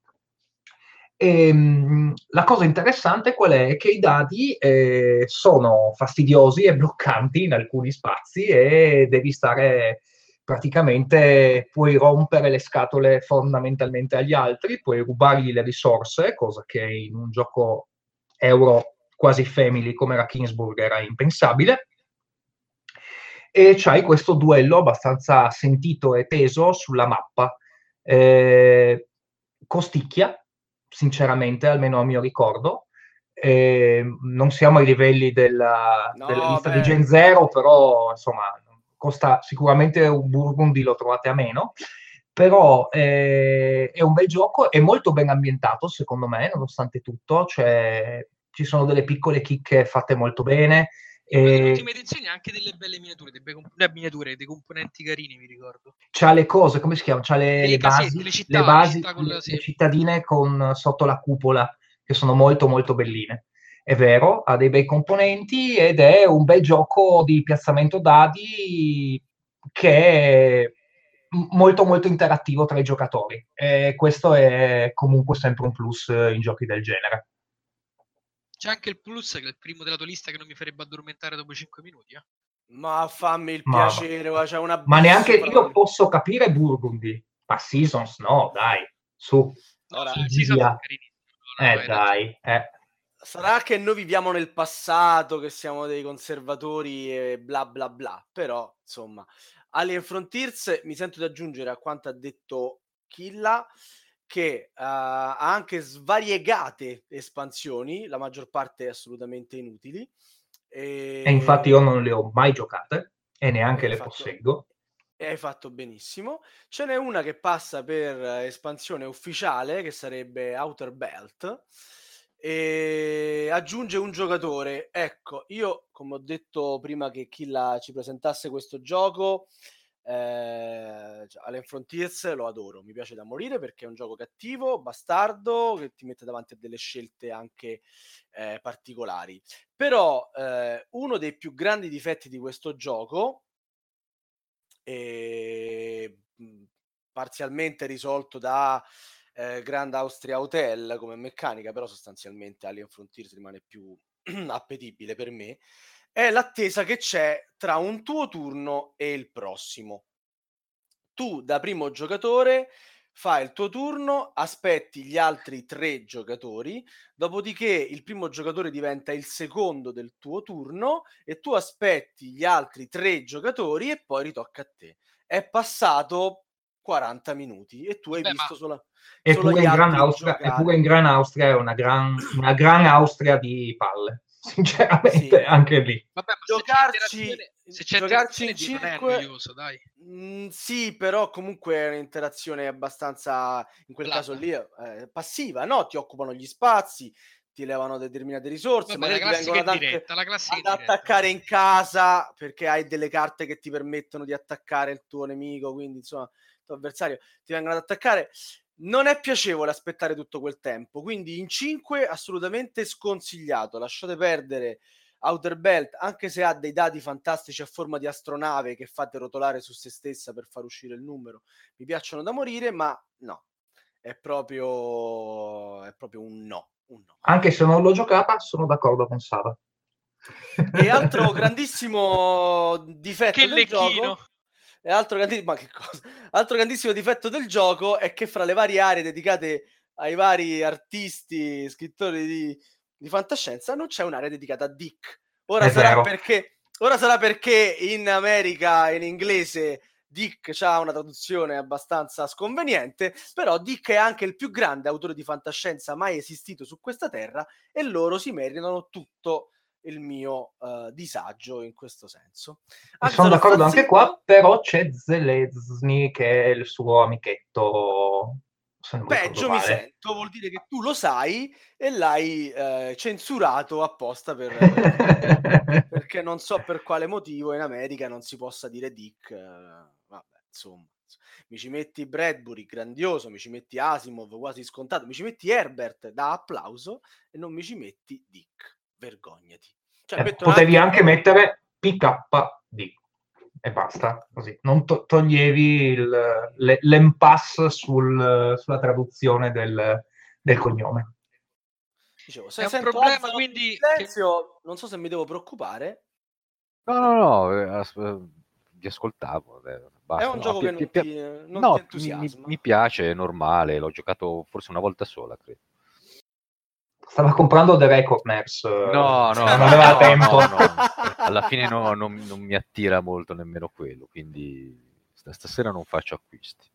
E, ehm, la cosa interessante qual è? Che i dadi eh, sono fastidiosi e bloccanti in alcuni spazi e devi stare praticamente, puoi rompere le scatole fondamentalmente agli altri, puoi rubargli le risorse, cosa che in un gioco euro quasi family come era Kingsburg era impensabile. E c'hai questo duello abbastanza sentito e teso sulla mappa. Eh, costicchia, sinceramente, almeno a mio ricordo. Eh, non siamo ai livelli della, no, della lista beh. di Gen 0, però insomma costa sicuramente un Burgundy, lo trovate a meno. Però eh, è un bel gioco, è molto ben ambientato secondo me, nonostante tutto. Cioè, ci sono delle piccole chicche fatte molto bene. E... Le ultime edizioni anche delle belle miniature, dei, comp- miniature, dei componenti carini, mi ricordo. C'ha le cose, come si chiama? C'ha le, le basi, le, città, le, basi città le, le cittadine con sotto la cupola, che sono molto molto belline. È vero, ha dei bei componenti ed è un bel gioco di piazzamento dadi che è molto molto interattivo tra i giocatori. E questo è comunque sempre un plus in giochi del genere. C'è anche il plus che è il primo della tua lista che non mi farebbe addormentare dopo 5 minuti. Eh? Ma fammi il ma, piacere, ma, c'è una ma neanche io posso capire Burgundy. Ma Seasons no, dai, su. Ora, Seasons eh, dai, eh. Sarà che noi viviamo nel passato, che siamo dei conservatori e bla bla bla, però insomma, Alien Frontiers mi sento di aggiungere a quanto ha detto Killa che uh, ha anche svariegate espansioni, la maggior parte assolutamente inutili. E, e infatti io non le ho mai giocate e neanche le fatto, posseggo. E hai fatto benissimo. Ce n'è una che passa per espansione ufficiale, che sarebbe Outer Belt, e aggiunge un giocatore. Ecco, io come ho detto prima che Killa ci presentasse questo gioco, eh, cioè, Alien Frontiers lo adoro, mi piace da morire perché è un gioco cattivo, bastardo, che ti mette davanti a delle scelte anche eh, particolari. Però eh, uno dei più grandi difetti di questo gioco, e, parzialmente risolto da eh, Grand Austria Hotel come meccanica, però sostanzialmente Alien Frontiers rimane più appetibile per me, è l'attesa che c'è tra un tuo turno e il prossimo. Tu da primo giocatore fai il tuo turno, aspetti gli altri tre giocatori, dopodiché il primo giocatore diventa il secondo del tuo turno e tu aspetti gli altri tre giocatori e poi ritocca a te. È passato 40 minuti e tu hai Beh, visto solo, solo in Gran Austria, eppure in Gran Austria è una gran, una gran Austria di palle sinceramente sì. anche lì Vabbè, giocarci se c'è giocarci in 5 noioso, dai. Mm, sì però comunque è un'interazione abbastanza in quel Blata. caso lì eh, passiva no ti occupano gli spazi ti levano determinate risorse Vabbè, magari ti vengono ad, diretta, ad attaccare in casa perché hai delle carte che ti permettono di attaccare il tuo nemico quindi insomma il tuo avversario ti vengono ad attaccare non è piacevole aspettare tutto quel tempo, quindi in 5 assolutamente sconsigliato, lasciate perdere Outer Belt, anche se ha dei dati fantastici a forma di astronave che fate rotolare su se stessa per far uscire il numero, mi piacciono da morire, ma no, è proprio, è proprio un no, un no. Anche se non l'ho giocata, sono d'accordo con Sara. E altro grandissimo difetto che del lecchino. gioco e altro, grandi- altro grandissimo difetto del gioco è che fra le varie aree dedicate ai vari artisti, scrittori di, di fantascienza, non c'è un'area dedicata a Dick. Ora sarà, perché, ora sarà perché in America, in inglese, Dick ha una traduzione abbastanza sconveniente, però Dick è anche il più grande autore di fantascienza mai esistito su questa terra e loro si meritano tutto il mio uh, disagio in questo senso. Anche sono d'accordo anche qua, però c'è Zelensny che è il suo amichetto. Peggio mi sento, vuol dire che tu lo sai e l'hai eh, censurato apposta per, perché non so per quale motivo in America non si possa dire Dick. Eh, vabbè, insomma mi ci metti Bradbury, grandioso, mi ci metti Asimov, quasi scontato, mi ci metti Herbert da applauso e non mi ci metti Dick vergognati. Cioè, eh, potevi anche, mettere PKD e basta, così. Non to- toglievi il, le, l'impasse sul, sulla traduzione del, del cognome. Dicevo, se è un problema, quindi... Silenzio, che... non so se mi devo preoccupare. No, no, no, eh, as- eh, vi ascoltavo. Basta. È un no, gioco pi- che non, pi- ti, non no, ti mi, mi, piace, è normale, l'ho giocato forse una volta sola, credo stava comprando The Recordners. No, no, non aveva no, tempo. No, no. Alla fine no, non, non, mi attira molto nemmeno quello, quindi stasera non faccio acquisti.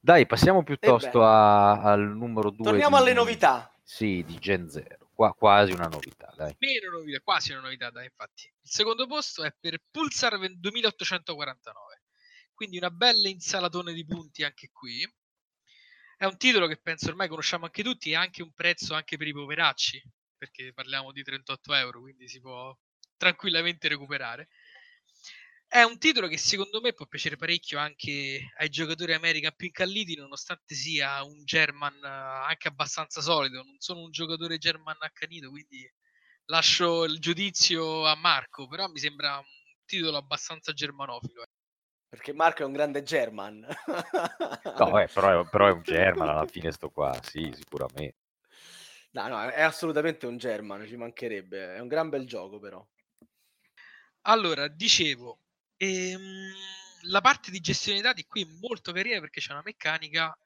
Dai, passiamo piuttosto a, al numero 2. Torniamo di, alle novità. Sì, di Gen 0. Qua, quasi una novità, dai. Meno novità, quasi una novità, dai, infatti. Il secondo posto è per Pulsar 2849. Quindi una bella insalatone di punti anche qui è un titolo che penso ormai conosciamo anche tutti e anche un prezzo anche per i poveracci, perché parliamo di 38 euro, quindi si può tranquillamente recuperare. È un titolo che secondo me può piacere parecchio anche ai giocatori American più incalliti, nonostante sia un German eh, anche abbastanza solido. Non sono un giocatore German accanito, quindi lascio il giudizio a Marco, però mi sembra un titolo abbastanza germanofilo. Perché Marco è un grande German. no, eh, però, è, però, è, un German alla fine sto qua, sì, sicuramente. No, no, è assolutamente un German, ci mancherebbe. È un gran bel gioco però. Allora, dicevo, ehm, la parte di gestione dati qui è molto carina perché c'è una meccanica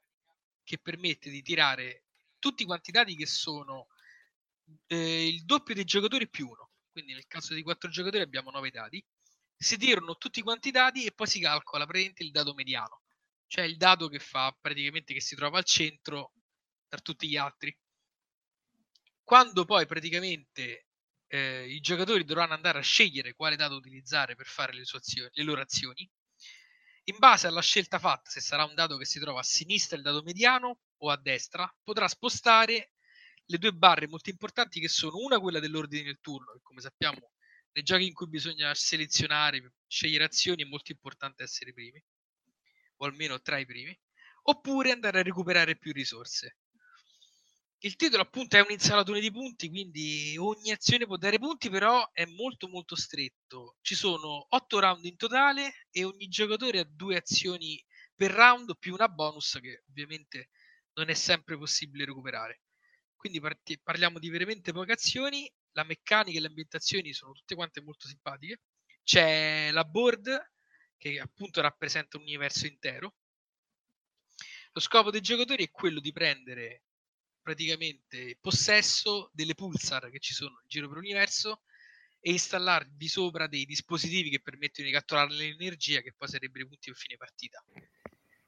che permette di tirare tutti quanti i dati che sono eh, il doppio dei giocatori più uno. Quindi nel caso di quattro giocatori abbiamo nove dati si tirano tutti quanti i dati e poi si calcola praticamente il dato mediano, cioè il dato che fa praticamente che si trova al centro tra tutti gli altri. Quando poi praticamente eh, i giocatori dovranno andare a scegliere quale dato utilizzare per fare le, azioni, le loro azioni, in base alla scelta fatta, se sarà un dato che si trova a sinistra il dato mediano o a destra, potrà spostare le due barre molto importanti che sono una quella dell'ordine del turno, che come sappiamo nei giochi in cui bisogna selezionare, scegliere azioni è molto importante essere primi, o almeno tra i primi, oppure andare a recuperare più risorse. Il titolo appunto è un'insalatone di punti, quindi ogni azione può dare punti, però è molto molto stretto. Ci sono 8 round in totale e ogni giocatore ha due azioni per round più una bonus che ovviamente non è sempre possibile recuperare. Quindi parti- parliamo di veramente poche azioni, la meccanica e le ambientazioni sono tutte quante molto simpatiche. C'è la board che appunto rappresenta un universo intero. Lo scopo dei giocatori è quello di prendere praticamente possesso delle pulsar che ci sono in giro per l'universo e installarvi sopra dei dispositivi che permettono di catturare l'energia che poi sarebbero i punti per fine partita.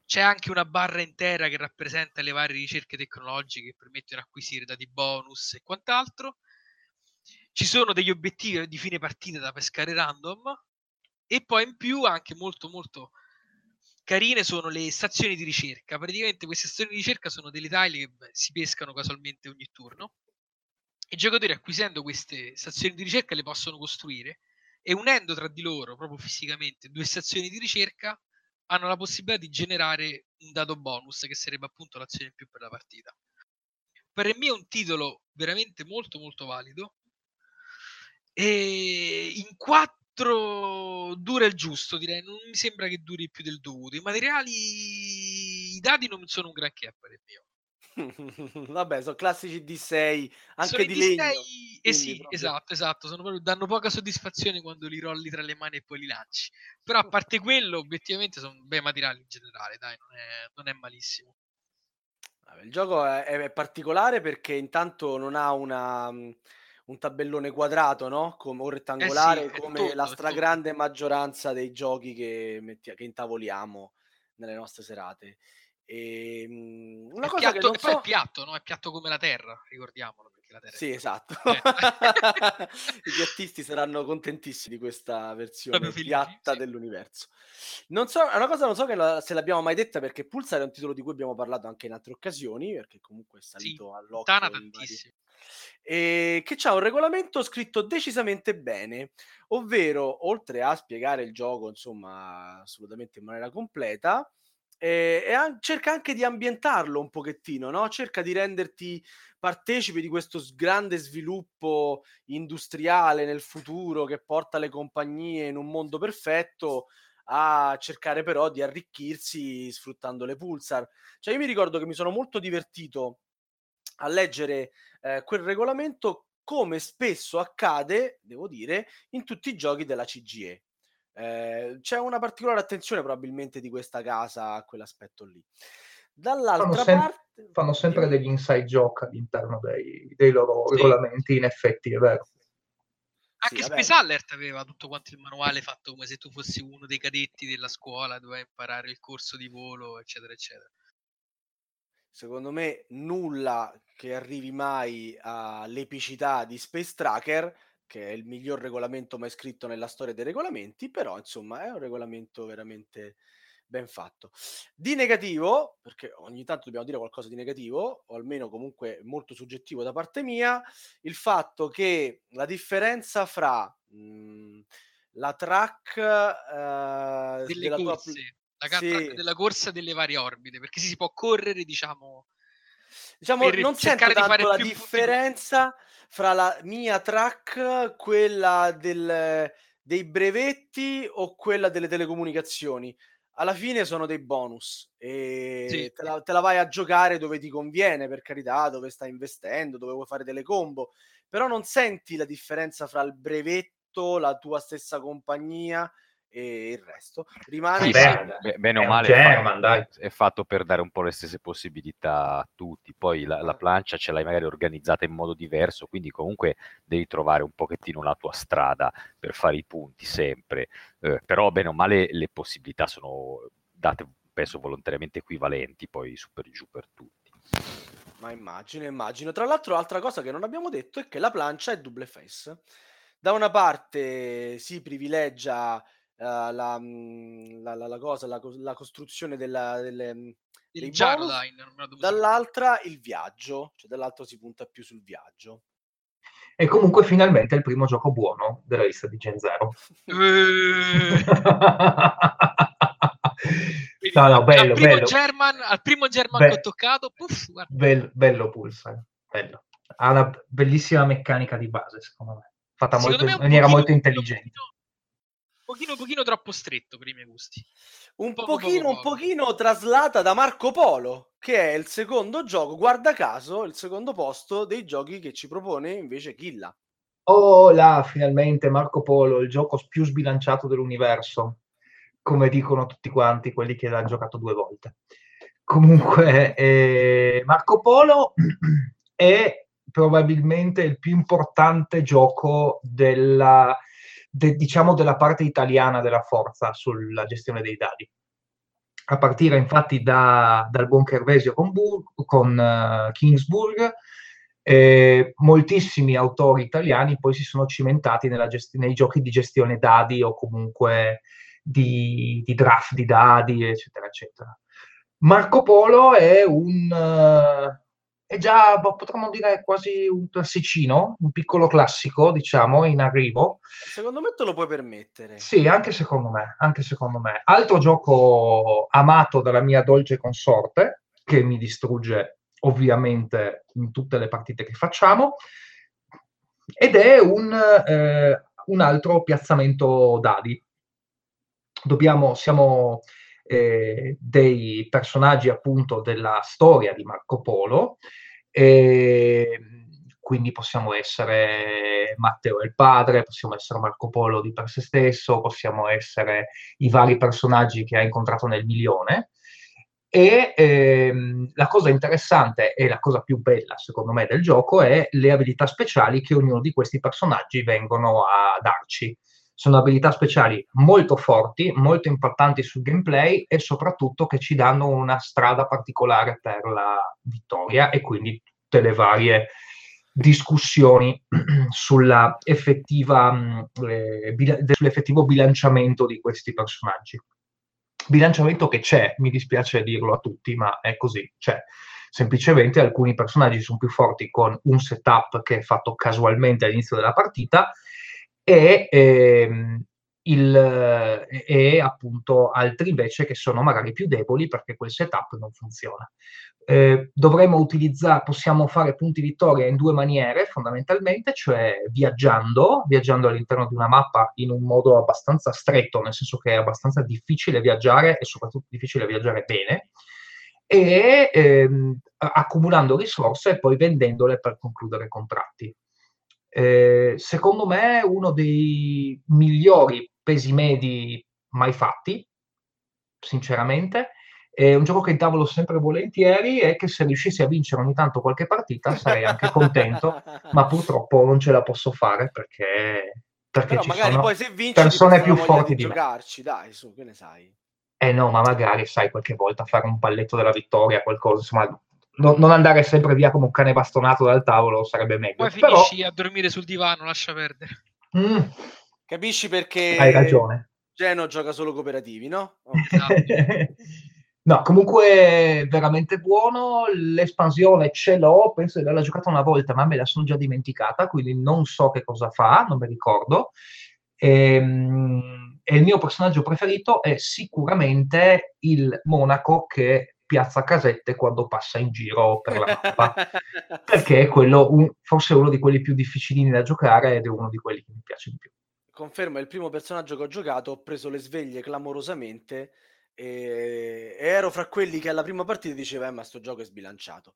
C'è anche una barra intera che rappresenta le varie ricerche tecnologiche che permettono di acquisire dati bonus e quant'altro. Ci sono degli obiettivi di fine partita da pescare random e poi in più anche molto molto carine sono le stazioni di ricerca. Praticamente queste stazioni di ricerca sono delle taglie che beh, si pescano casualmente ogni turno. I giocatori acquisendo queste stazioni di ricerca le possono costruire e unendo tra di loro proprio fisicamente due stazioni di ricerca hanno la possibilità di generare un dato bonus che sarebbe appunto l'azione in più per la partita. Per me è un titolo veramente molto molto valido e in quattro dura il giusto direi, non mi sembra che duri più del dovuto. I materiali, i dati non sono un granché a parer mio. Vabbè, sono classici D6, anche sono di D6... legno. Eh sì, proprio... esatto, esatto, proprio, danno poca soddisfazione quando li rolli tra le mani e poi li lanci. Però a parte quello, obiettivamente sono bei materiali in generale, dai, non è, non è malissimo. Il gioco è, è, particolare perché intanto non ha una, un tabellone quadrato, no? Come, o rettangolare, eh sì, come tutto, la stragrande maggioranza dei giochi che, metti, che intavoliamo nelle nostre serate. E, ehm, una è cosa piatto, che non so... è piatto, no? È piatto come la terra, ricordiamolo. Perché la terra sì, esatto. Eh. I piattisti saranno contentissimi di questa versione piatta sì. dell'universo. Non so, è una cosa non so la, se l'abbiamo mai detta perché Pulsar è un titolo di cui abbiamo parlato anche in altre occasioni, perché comunque è salito sì, all'occhio. tantissimo. E che c'ha un regolamento scritto decisamente bene, ovvero oltre a spiegare il gioco insomma assolutamente in maniera completa, e, e an- cerca anche di ambientarlo un pochettino, no? cerca di renderti partecipe di questo grande sviluppo industriale nel futuro che porta le compagnie in un mondo perfetto a cercare però di arricchirsi sfruttando le pulsar. Cioè io mi ricordo che mi sono molto divertito a leggere eh, quel regolamento come spesso accade, devo dire, in tutti i giochi della CGE. Eh, c'è una particolare attenzione probabilmente di questa casa a quell'aspetto lì. Dall'altra fanno sem- parte... Fanno sempre degli inside joke all'interno dei, dei loro sì. regolamenti, in effetti, è vero. Anche sì, Space Alert aveva tutto quanto il manuale fatto come se tu fossi uno dei cadetti della scuola, dovevi imparare il corso di volo, eccetera, eccetera. Secondo me nulla che arrivi mai all'epicità di Space Tracker che è il miglior regolamento mai scritto nella storia dei regolamenti, però insomma è un regolamento veramente ben fatto. Di negativo, perché ogni tanto dobbiamo dire qualcosa di negativo, o almeno comunque molto soggettivo da parte mia, il fatto che la differenza fra mh, mhmm, la track uh, delle corse, tua... la sì. della corsa delle varie orbite, perché si può correre, diciamo, diciamo non sento tanto la differenza punti fra la mia track, quella del, dei brevetti o quella delle telecomunicazioni. Alla fine sono dei bonus e sì. te, la, te, la, vai a giocare dove ti conviene, per carità, dove stai investendo, dove vuoi fare delle combo, però non senti la differenza fra il brevetto, la tua stessa compagnia e il resto rimane sì, beh, bene o male German, è, fatto, è, fatto, per dare un po' le stesse possibilità a tutti. Poi la, la, plancia ce l'hai magari organizzata in modo diverso quindi comunque devi trovare un pochettino la tua strada per fare i punti sempre. Eh, però bene o male le possibilità sono date penso volontariamente equivalenti poi su per giù per tutti. Ma immagino immagino. Tra l'altro altra cosa che non abbiamo detto è che la plancia è double face. Da una parte si privilegia la, mhmm, la, la, la, cosa, la, la costruzione della, delle, mhmm, il bonus, dall'altra il viaggio, cioè dall'altro si punta più sul viaggio. E comunque finalmente è il primo gioco buono della lista di Gen 0. no, no, bello, al, primo bello. German, al primo German Be- che ho toccato, puff, bello, bello Pulsar, bello. Ha una bellissima meccanica di base, secondo me, fatta molto, in maniera molto intelligente. Pochino, pochino troppo stretto per i miei gusti. Un poco, pochino, poco, poco. un pochino traslata da Marco Polo, che è il secondo gioco, guarda caso, il secondo posto dei giochi che ci propone invece Killa. Oh là, finalmente Marco Polo, il gioco più sbilanciato dell'universo, come dicono tutti quanti quelli che l'hanno giocato due volte. Comunque, eh, Marco Polo è probabilmente il più importante gioco della, de, diciamo della parte italiana della forza sulla gestione dei dadi. A partire infatti da, dal buon Kervesio con, Bur- con uh, Kingsburg, eh, moltissimi autori italiani poi si sono cimentati gesti- nei giochi di gestione dadi o comunque di, di, draft di dadi, eccetera, eccetera. Marco Polo è un... Uh, è già, potremmo dire, quasi un classicino, un piccolo classico, diciamo, in arrivo. Secondo me te lo puoi permettere. Sì, anche secondo me, anche secondo me. Altro gioco amato dalla mia dolce consorte, che mi distrugge ovviamente in tutte le partite che facciamo, ed è un, eh, un altro piazzamento dadi. Dobbiamo, siamo eh, dei personaggi appunto della storia di Marco Polo, e quindi possiamo essere Matteo il padre, possiamo essere Marco Polo di per sé stesso, possiamo essere i vari personaggi che ha incontrato nel milione. E ehm, la cosa interessante e la cosa più bella, secondo me, del gioco è le abilità speciali che ognuno di questi personaggi vengono a darci. Sono abilità speciali molto forti, molto importanti sul gameplay e soprattutto che ci danno una strada particolare per la vittoria e quindi tutte le varie discussioni sulla effettiva, eh, bil- sull'effettivo bilanciamento di questi personaggi bilanciamento che c'è, mi dispiace dirlo a tutti, ma è così, c'è. Semplicemente alcuni personaggi sono più forti con un setup che è fatto casualmente all'inizio della partita e, ehm, il, e appunto altri invece che sono magari più deboli perché quel setup non funziona eh, dovremmo utilizzare, possiamo fare punti vittoria in due maniere fondamentalmente, cioè viaggiando, viaggiando all'interno di una mappa in un modo abbastanza stretto, nel senso che è abbastanza difficile viaggiare e soprattutto difficile viaggiare bene, e ehm, accumulando risorse e poi vendendole per concludere contratti. Eh, secondo me uno dei migliori pesi medi mai fatti, sinceramente, è un gioco che intavolo sempre volentieri e che se riuscissi a vincere ogni tanto qualche partita sarei anche contento, ma purtroppo non ce la posso fare perché, perché Però ci sono poi se vinci, persone più forti di, giocarci, me. dai, su, che ne sai? Eh no, ma magari sai qualche volta fare un palletto della vittoria, qualcosa, insomma, no, non andare sempre via come un cane bastonato dal tavolo sarebbe meglio. Poi finisci Però... a dormire sul divano, lascia perdere. Mm. Capisci perché Hai ragione. Geno gioca solo cooperativi, no? Oh. No, comunque veramente buono. L'espansione ce l'ho, penso di averla giocata una volta, ma me la sono già dimenticata, quindi non so che cosa fa, non mi ricordo. E, ehm, e il mio personaggio preferito è sicuramente il monaco che piazza casette quando passa in giro per la mappa, perché è quello, un, forse uno di quelli più difficilini da giocare ed è uno di quelli che mi piace di più. Confermo, è il primo personaggio che ho giocato, ho preso le sveglie clamorosamente e, ero fra quelli che alla prima partita diceva eh, ma sto gioco è sbilanciato.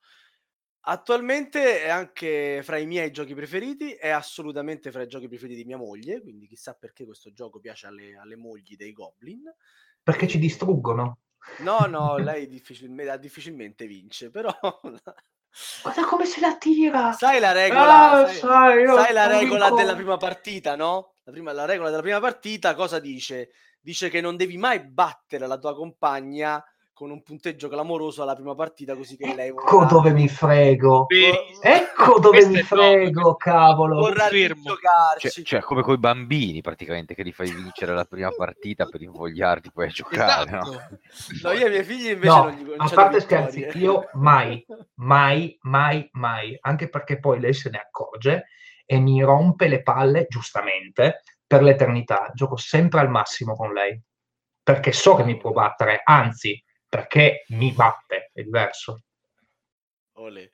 Attualmente è anche fra i miei giochi preferiti, è assolutamente fra i giochi preferiti di mia moglie, quindi chissà perché questo gioco piace alle, alle mogli dei goblin. Perché e... ci distruggono. No, no, lei difficilmente, difficilmente vince, però... Guarda come se la tira! Sai la regola, ah, sai, sai, sai la regola della prima partita, no? La, prima, la regola della prima partita cosa dice? dice che non devi mai battere la tua compagna con un punteggio clamoroso alla prima partita così che lei ecco vorrà... dove mi frego ecco dove mi frego no, cavolo vorrà cioè, cioè, come con i bambini praticamente che li fai vincere la prima partita per invogliarti poi a giocare esatto. no? no io ai miei figli invece no, non gli a parte scherzi io mai mai mai mai anche perché poi lei se ne accorge e mi rompe le palle giustamente per l'eternità. Gioco sempre al massimo con lei, perché so che mi può battere, anzi, perché mi batte, è diverso. Olè.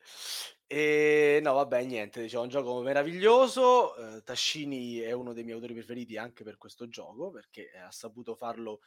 E no, vabbè, niente, diciamo, un gioco meraviglioso. Uh, Tascini è uno dei miei autori preferiti anche per questo gioco, perché ha saputo farlo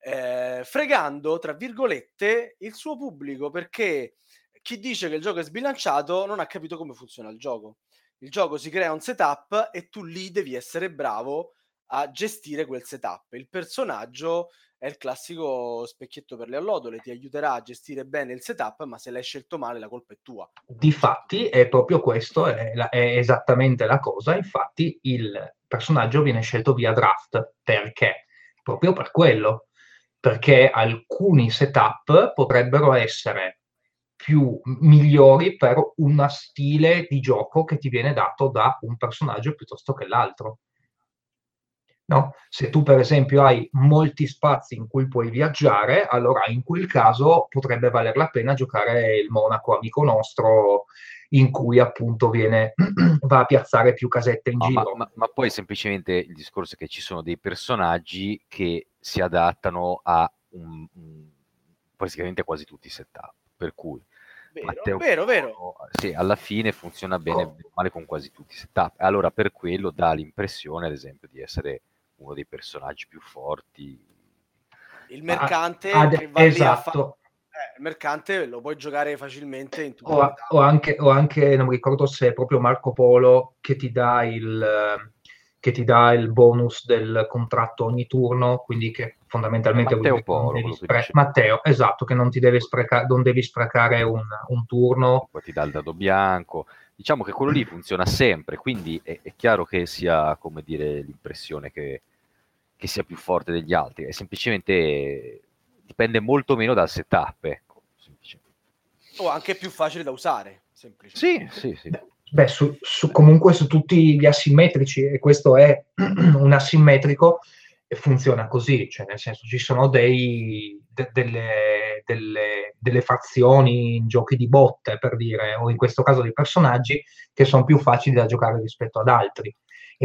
eh, fregando, tra virgolette, il suo pubblico, perché chi dice che il gioco è sbilanciato non ha capito come funziona il gioco. Il gioco si crea un setup e tu lì devi essere bravo a gestire quel setup. Il personaggio è il classico specchietto per le allodole, ti aiuterà a gestire bene il setup, ma se l'hai scelto male la colpa è tua. Difatti è proprio questo, è, la, è esattamente la cosa, infatti il personaggio viene scelto via draft, perché? Proprio per quello, perché alcuni setup potrebbero essere più migliori per uno stile di gioco che ti viene dato da un personaggio piuttosto che l'altro. No? Se tu per esempio hai molti spazi in cui puoi viaggiare, allora in quel caso potrebbe valer la pena giocare il Monaco amico nostro in cui appunto viene, va a piazzare più casette in no, giro. Ma, ma, ma, poi semplicemente il discorso è che ci sono dei personaggi che si adattano a un, un, praticamente quasi tutti i setup, per cui Vero, Matteo vero, vero. Sì, alla fine funziona bene oh. male con quasi tutti i setup. Allora per quello dà l'impressione, ad esempio, di essere uno dei personaggi più forti. Il mercante ah, ad, esatto. Eh, il mercante lo puoi giocare facilmente in tutto o, o, anche, o anche, non mi ricordo se è proprio Marco Polo che ti dà il che ti dà il bonus del contratto ogni turno, quindi che fondamentalmente Matteo Polo, spre- Matteo, esatto, che non ti deve sprecare, non devi sprecare un, un, turno. Poi ti dà il dado bianco. Diciamo che quello lì funziona sempre, quindi è, è chiaro che sia, come dire, l'impressione che, che sia più forte degli altri, è semplicemente dipende molto meno dal setup, ecco, O anche più facile da usare, semplicemente. Sì, sì, sì. Beh, su, su, comunque su tutti gli asimmetrici, e questo è un asimmetrico, e funziona così, cioè nel senso ci sono dei, de, delle, delle, delle, fazioni in giochi di botte, per dire, o in questo caso dei personaggi, che sono più facili da giocare rispetto ad altri.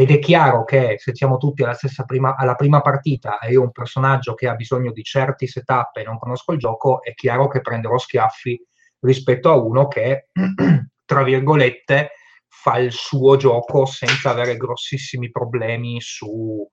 Ed è chiaro che se siamo tutti alla prima, alla prima partita e io ho un personaggio che ha bisogno di certi setup e non conosco il gioco, è chiaro che prenderò schiaffi rispetto a uno che, tra virgolette, fa il suo gioco senza avere grossissimi problemi su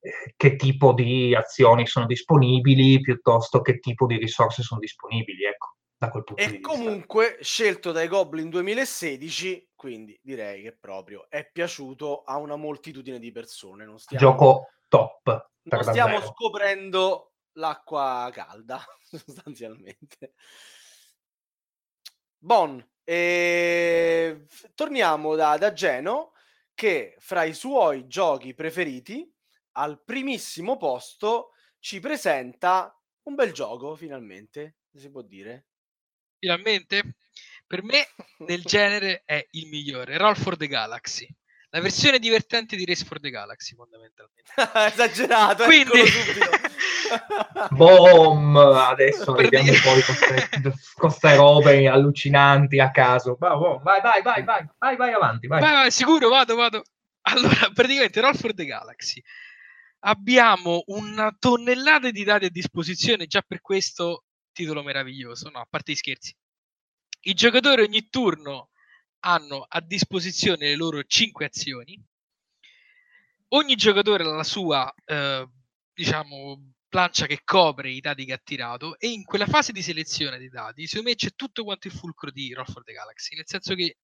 eh, che tipo di azioni sono disponibili piuttosto che tipo di risorse sono disponibili, ecco, da quel punto e di vista. E comunque scelto dai Goblin 2016, quindi direi che proprio è piaciuto a una moltitudine di persone. Non stiamo, Gioco top. Non stiamo scoprendo l'acqua calda, sostanzialmente. Bon, e... Ehm, torniamo da, da Geno che fra i suoi giochi preferiti al primissimo posto ci presenta un bel gioco finalmente, si può dire. Finalmente? Per me nel genere è il migliore, Roll for the Galaxy. La versione divertente di Race for the Galaxy, fondamentalmente. Esagerato, Quindi... Boom! Adesso vediamo poi con queste robe allucinanti a caso. Vai, vai, vai, vai, vai, vai, vai avanti, vai. vai, vai sicuro, vado, vado. Allora, praticamente Roll for the Galaxy. Abbiamo una tonnellata di dati a disposizione, già per questo titolo meraviglioso, no, a parte i scherzi. I giocatori ogni turno hanno a disposizione le loro 5 azioni. Ogni giocatore ha la sua, eh, diciamo, plancia che copre i dati che ha tirato e in quella fase di selezione dei dati, secondo me c'è tutto quanto il fulcro di Roll for the Galaxy, nel senso che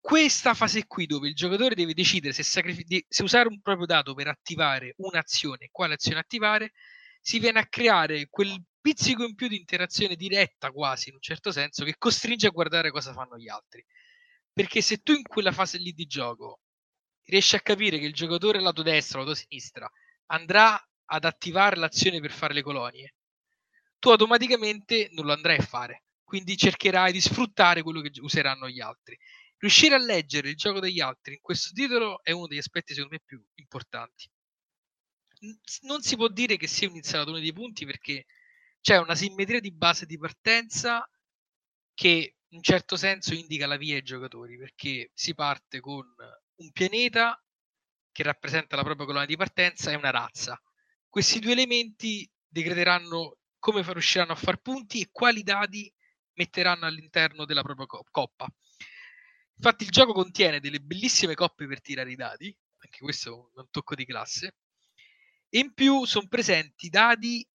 questa fase qui dove il giocatore deve decidere se, sacrific- se usare un proprio dato per attivare un'azione, quale azione attivare, si viene a creare quel pizzico in più di interazione diretta quasi in un certo senso che costringe a guardare cosa fanno gli altri. Perché se tu in quella fase lì di gioco riesci a capire che il giocatore lato destro, lato sinistra, andrà ad attivare l'azione per fare le colonie, tu automaticamente non lo andrai a fare. Quindi cercherai di sfruttare quello che useranno gli altri. Riuscire a leggere il gioco degli altri in questo titolo è uno degli aspetti secondo me più importanti. Non si può dire che sia un insalatore di punti perché c'è una simmetria di base di partenza che in certo senso indica la via ai giocatori perché si parte con un pianeta che rappresenta la propria colonna di partenza e una razza. Questi due elementi decreteranno come riusciranno a far punti e quali dati metteranno all'interno della propria coppa. Infatti il gioco contiene delle bellissime coppe per tirare i dadi, anche questo è un tocco di classe, e in più sono presenti dadi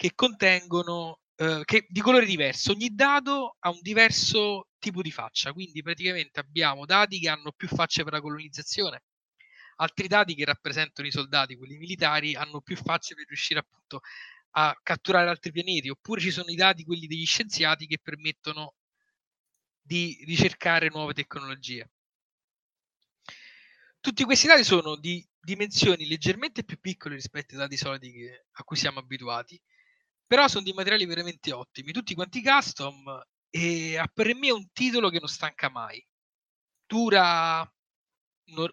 che contengono eh, che, di colore diverso. Ogni dado ha un diverso tipo di faccia, quindi praticamente abbiamo dadi che hanno più facce per la colonizzazione, altri dadi che rappresentano i soldati, quelli militari, hanno più facce per riuscire appunto a catturare altri pianeti, oppure ci sono i dati, quelli degli scienziati, che permettono di ricercare nuove tecnologie. Tutti questi dati sono di dimensioni leggermente più piccole rispetto ai dati solidi che, a cui siamo abituati, però sono di materiali veramente ottimi, tutti quanti custom e per me è un titolo che non stanca mai. Dura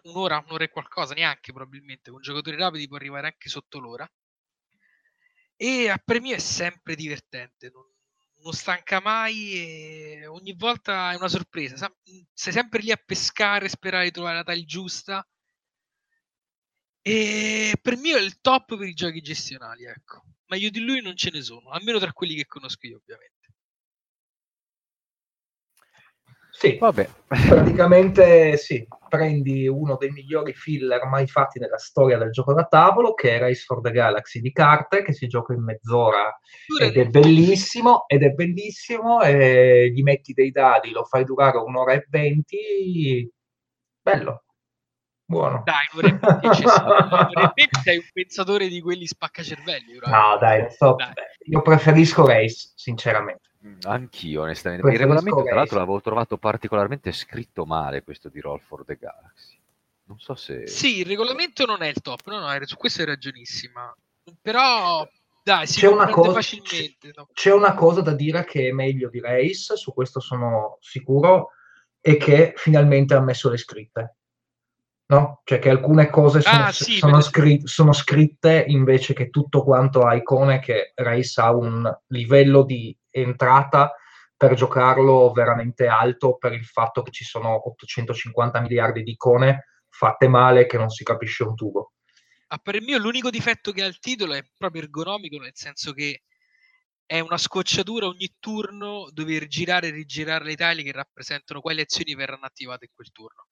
un'ora, un'ora e qualcosa, neanche probabilmente, con giocatori rapidi può arrivare anche sotto l'ora. E a me è sempre divertente, non, non stanca mai ogni volta è una sorpresa. Sei sempre lì a pescare, sperare di trovare la taglia giusta. E per me è il top per i giochi gestionali, ecco. Meglio di lui non ce ne sono, almeno tra quelli che conosco io, ovviamente. Sì, Vabbè. praticamente sì, prendi uno dei migliori filler mai fatti nella storia del gioco da tavolo, che è Race for the Galaxy di carte, che si gioca in mezz'ora ed è bellissimo, ed è bellissimo, e gli metti dei dadi, lo fai durare un'ora e venti, bello. Buono. Dai, vorrei sei un pensatore di quelli spaccacervelli. No, dai, so, dai. io preferisco Race, sinceramente. Anch'io, onestamente. Il regolamento, tra l'altro, l'avevo trovato particolarmente scritto male questo di Roll for the Galaxy. Non so se. Sì, il regolamento non è il top, no, no, su questo hai ragionissima. Però, dai, si c'è una, cosa, facilmente. No? c'è una cosa da dire che è meglio di Race, su questo sono sicuro, e che finalmente ha messo le scritte no? Cioè che alcune cose sono, ah, sì, sono, scri- sono, scritte invece che tutto quanto a icone che Race ha un livello di entrata per giocarlo veramente alto per il fatto che ci sono 850 miliardi di icone fatte male che non si capisce un tubo. A per mio l'unico difetto che ha il titolo è proprio ergonomico, nel senso che è una scocciatura ogni turno dover girare e rigirare le taglie che rappresentano quali azioni verranno attivate in quel turno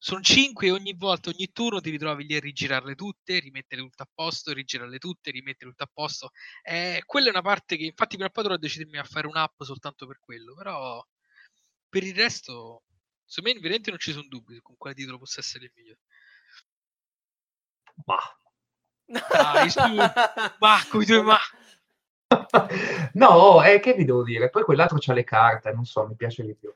sono 5 e ogni volta, ogni turno ti ritrovi lì a rigirarle tutte, rimettere tutto a posto, rigirarle tutte, rimettere tutto a posto. Eh, quella è una parte che infatti per poi dovrò decidermi a fare un'app soltanto per quello, però per il resto, secondo me veramente non ci sono dubbi con quale titolo possa essere il migliore. Ma. Dai, su, ma, come tu, ma. No, eh, che vi devo dire? Poi quell'altro c'ha le carte, non so, mi piace di più.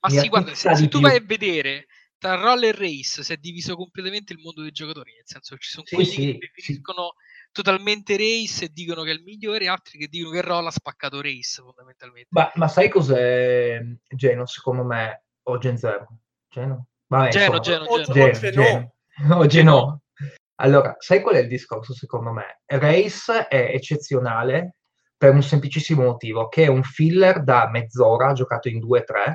Ma mi sì, guarda, se, se tu vai a vedere tra roller race si è diviso completamente il mondo dei giocatori, nel senso che ci sono sì, quelli sì, che preferiscono sì. totalmente race e dicono che è il migliore, altri che dicono che Roll ha spaccato race fondamentalmente. Ma, ma sai cos'è Geno secondo me? O Gen Zero? Geno? Vabbè, Geno, Geno, Geno. Geno, Geno. Geno. Allora, sai qual è il discorso secondo me? Race è eccezionale per un semplicissimo motivo, che è un filler da mezz'ora giocato in 2-3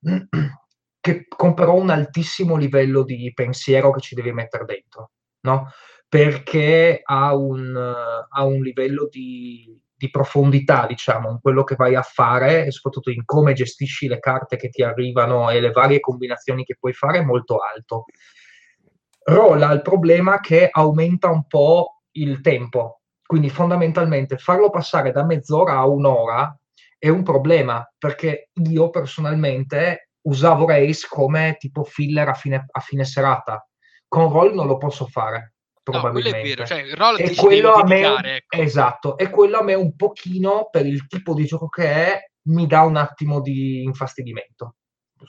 che con però un altissimo livello di pensiero che ci devi mettere dentro, no? Perché ha un, ha un livello di, di, profondità, diciamo, in quello che vai a fare e soprattutto in come gestisci le carte che ti arrivano e le varie combinazioni che puoi fare molto alto. Roll ha il problema che aumenta un po' il tempo, quindi fondamentalmente farlo passare da mezz'ora a un'ora è un problema perché io personalmente usavo Race come tipo filler a fine, a fine serata. Con Roll non lo posso fare. Probabilmente. No, quello è vero, cioè, roll e quello a me, ecco. Esatto, e quello a me un pochino, per il tipo di gioco che è, mi dà un attimo di infastidimento.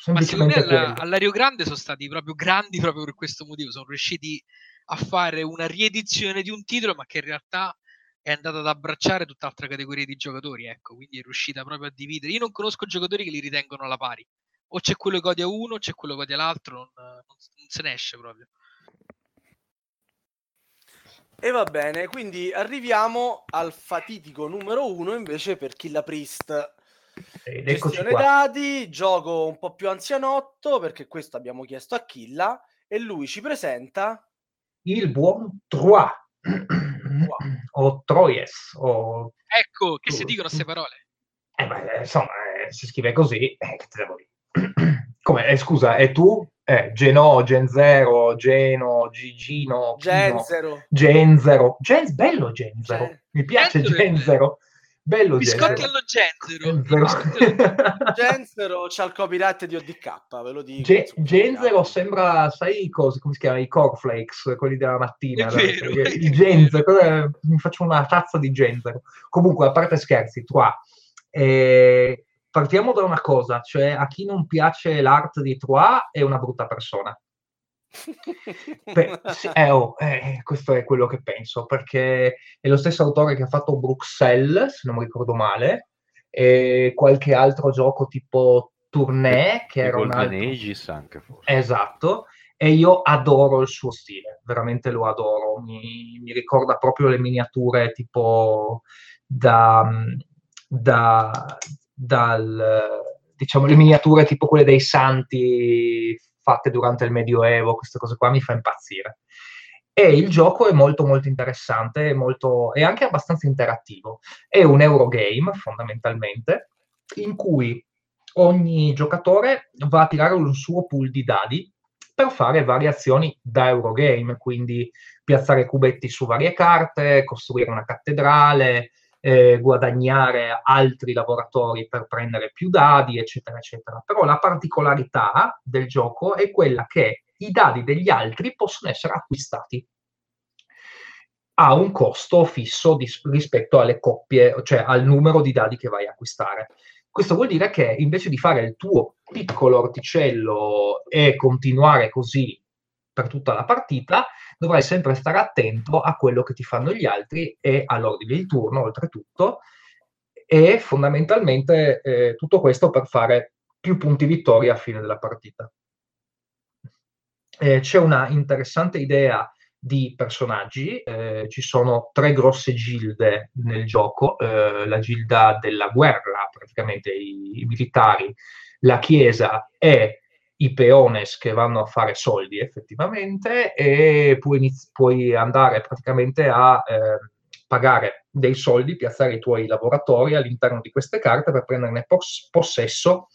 Ma secondo me alla, all'Ario Grande sono stati proprio grandi proprio per questo motivo, sono riusciti a fare una riedizione di un titolo, ma che in realtà è andata ad abbracciare tutt'altra categoria di giocatori, ecco, quindi è riuscita proprio a dividere. Io non conosco giocatori che li ritengono alla pari o c'è quello che odia uno, c'è quello che odia l'altro, non, non, non se ne esce proprio. E va bene, quindi arriviamo al fatitico numero uno invece per Killa Priest. Gestione dati, gioco un po' più anzianotto perché questo abbiamo chiesto a Killa e lui ci presenta il buon Trois o Troyes o... Ecco, che si dicono queste parole. Eh beh, insomma, eh, si scrive così, eh, che te devo dire. Come, eh, scusa, e tu? Eh, Geno, Gen 0, Geno, Gigino, Gen 0. Gen 0. Gen, bello Gen 0. Gen... Mi piace Gen 0. Bello Biscotti allo Genzero. Genzero c'ha il copyright di ODK, ve lo dico. Ge- Genzero sembra, sai cosa, come si chiama? I cornflakes, quelli della mattina. Vero, I Genzero, mi faccio una tazza di Genzero. Comunque, a parte scherzi, Trois. Eh, partiamo da una cosa, cioè a chi non piace l'art di Trois è una brutta persona. Beh, sì, eh, oh, eh, questo è quello che penso, perché è lo stesso autore che ha fatto Bruxelles, se non mi ricordo male, e qualche altro gioco tipo Tournée, che era un altro... Aegis anche forse. Esatto, e io adoro il suo stile, veramente lo adoro, mi, mi ricorda proprio le miniature tipo da, da, dal, diciamo, le miniature tipo quelle dei santi fatte durante il Medioevo, queste cose qua mi fa impazzire. E il gioco è molto molto interessante è, molto, è anche abbastanza interattivo. È un Eurogame fondamentalmente, in cui ogni giocatore va a tirare un suo pool di dadi per fare varie azioni da Eurogame, quindi piazzare cubetti su varie carte, costruire una cattedrale, eh, guadagnare altri lavoratori per prendere più dadi, eccetera, eccetera. Però la particolarità del gioco è quella che i dadi degli altri possono essere acquistati a un costo fisso di, rispetto alle coppie, cioè al numero di dadi che vai a acquistare. Questo vuol dire che invece di fare il tuo piccolo orticello e continuare così per tutta la partita, dovrai sempre stare attento a quello che ti fanno gli altri e all'ordine di turno, oltretutto, e fondamentalmente eh, tutto questo per fare più punti vittoria a fine della partita. Eh, c'è una interessante idea di personaggi, eh, ci sono tre grosse gilde nel gioco, eh, la gilda della guerra, praticamente i, i militari, la chiesa e i peones che vanno a fare soldi effettivamente e puoi, iniz- puoi andare praticamente a eh, pagare dei soldi, piazzare i tuoi lavoratori all'interno di queste carte per prenderne pos- possesso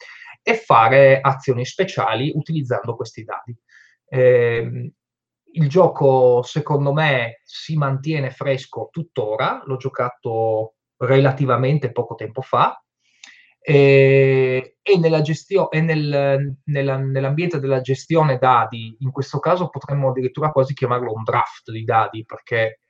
e fare azioni speciali utilizzando questi dadi. Eh, il gioco secondo me si mantiene fresco tuttora, l'ho giocato relativamente poco tempo fa, e, e, nella gestio- e nel, nella, nell'ambiente della gestione dati, in questo caso potremmo addirittura quasi chiamarlo un draft di dati, perché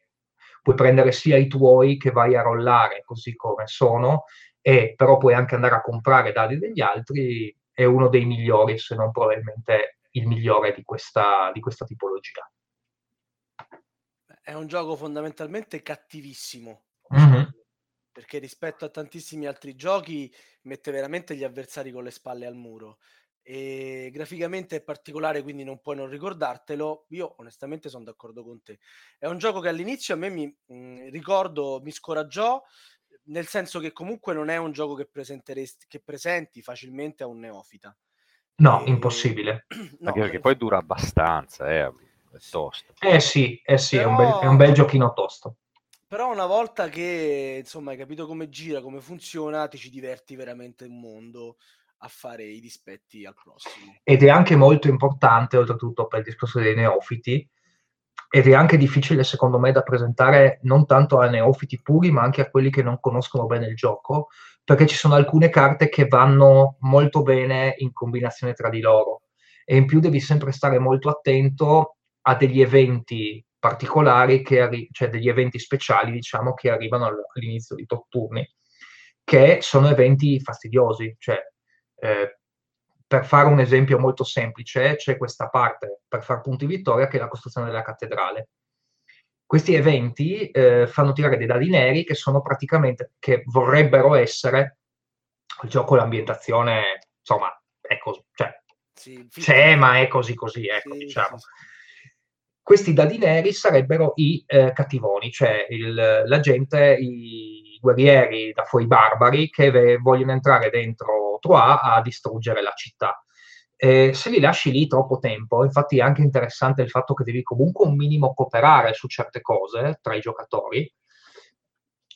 puoi prendere sia i tuoi che vai a rollare così come sono, e però puoi anche andare a comprare dati degli altri, è uno dei migliori, se non probabilmente il migliore di questa, di questa tipologia. È un gioco fondamentalmente cattivissimo. Mm-hmm perché rispetto a tantissimi altri giochi mette veramente gli avversari con le spalle al muro. E graficamente è particolare, quindi non puoi non ricordartelo. Io onestamente sono d'accordo con te. È un gioco che all'inizio a me mi mh, mhmm, ricordo, mi scoraggiò, nel senso che comunque non è un gioco che, che presenti facilmente a un neofita. No, e... impossibile. no, Anche perché poi dura abbastanza, eh, è tosto. Eh sì, eh sì Però... è, un bel, è un bel giochino tosto. Però una volta che insomma hai capito come gira, come funziona, ti ci diverti veramente un mondo a fare i dispetti al prossimo. Ed è anche molto importante, oltretutto per il discorso dei neofiti, ed è anche difficile secondo me da presentare non tanto a neofiti puri, ma anche a quelli che non conoscono bene il gioco, perché ci sono alcune carte che vanno molto bene in combinazione tra di loro. E in più devi sempre stare molto attento a degli eventi particolari, che arri- cioè degli eventi speciali, diciamo, che arrivano all'inizio di top turni, che sono eventi fastidiosi. Cioè, eh, per fare un esempio molto semplice, c'è questa parte per far punti vittoria che è la costruzione della cattedrale. Questi eventi eh, fanno tirare dei dadi neri che sono praticamente, che vorrebbero essere, il gioco l'ambientazione, insomma, è così, cioè, sì, c'è, ma è così così, ecco, sì, diciamo. Sì, questi dadi neri sarebbero i eh, cattivoni, cioè il, la gente, i guerrieri da fuori barbari che ve, vogliono entrare dentro Troyes a distruggere la città. Eh, se li lasci lì troppo tempo, infatti è anche interessante il fatto che devi comunque un minimo cooperare su certe cose tra i giocatori,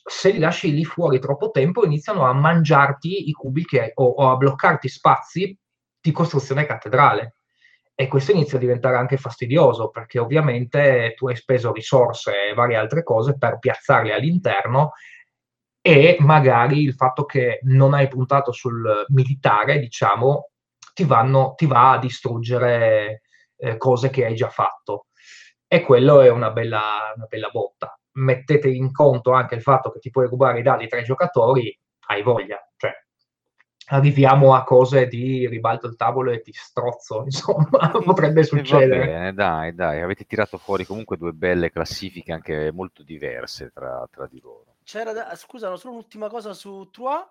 se li lasci lì fuori troppo tempo iniziano a mangiarti i cubi che, o, o a bloccarti spazi di costruzione cattedrale. E questo inizia a diventare anche fastidioso perché ovviamente tu hai speso risorse e varie altre cose per piazzarle all'interno e magari il fatto che non hai puntato sul militare, diciamo, ti, vanno, ti va a distruggere eh, cose che hai già fatto. E quello è una bella, una bella botta. Mettete in conto anche il fatto che ti puoi rubare i dadi tra i giocatori, hai voglia. Cioè, arriviamo a cose di ribalto il tavolo e ti strozzo, insomma, potrebbe succedere. Bene, dai, dai, avete tirato fuori comunque due belle classifiche anche molto diverse tra, tra di loro. C'era da... scusa, solo un'ultima cosa su Trois.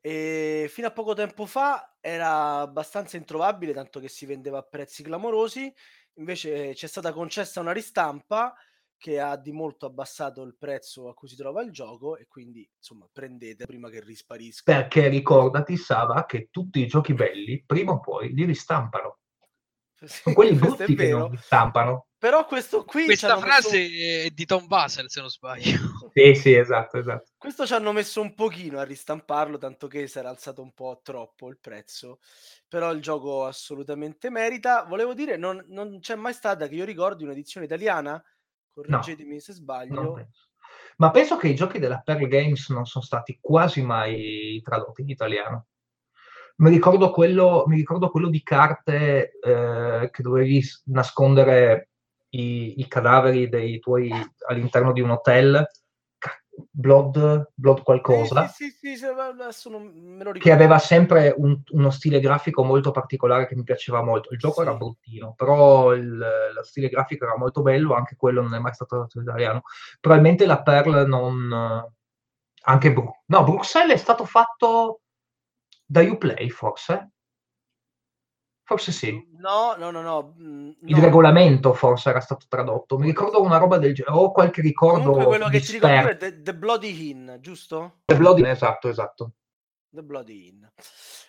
E fino a poco tempo fa era abbastanza introvabile, tanto che si vendeva a prezzi clamorosi. Invece c'è stata concessa una ristampa che ha di molto abbassato il prezzo a cui si trova il gioco e quindi insomma prendete prima che risparisca. Perché ricordati Sava che tutti i giochi belli prima o poi li ristampano. Sono quelli brutti che non ristampano. Però questo qui questa frase messo... è di Tom Basel se non sbaglio. Sì, sì, esatto, esatto. Questo ci hanno messo un pochino a ristamparlo, tanto che si era alzato un po' troppo il prezzo. Però il gioco assolutamente merita. Volevo dire, non, non c'è mai stata che io ricordi un'edizione italiana correggetemi no, se sbaglio. Penso. Ma penso che i giochi della Pearl Games non sono stati quasi mai tradotti in italiano. Mi ricordo quello, mi ricordo quello di carte eh, che dovevi nascondere i, i, cadaveri dei tuoi all'interno di un hotel Blood, Blood qualcosa, sì, sì, che aveva sempre un, uno stile grafico molto particolare che mi piaceva molto. Il gioco era bruttino, però il, lo stile grafico era molto bello, anche quello non è mai stato tradotto in italiano. Probabilmente la Pearl non... Anche Bru- no, Bruxelles è stato fatto da Uplay, forse? Forse sì. No, no, no, no. Mm, il regolamento forse era stato tradotto. Mi ricordo una roba del genere. Ho qualche ricordo. Comunque quello che ti ricordo è The, The Bloody Inn, giusto? The Bloody Inn, esatto, esatto. The Bloody Inn.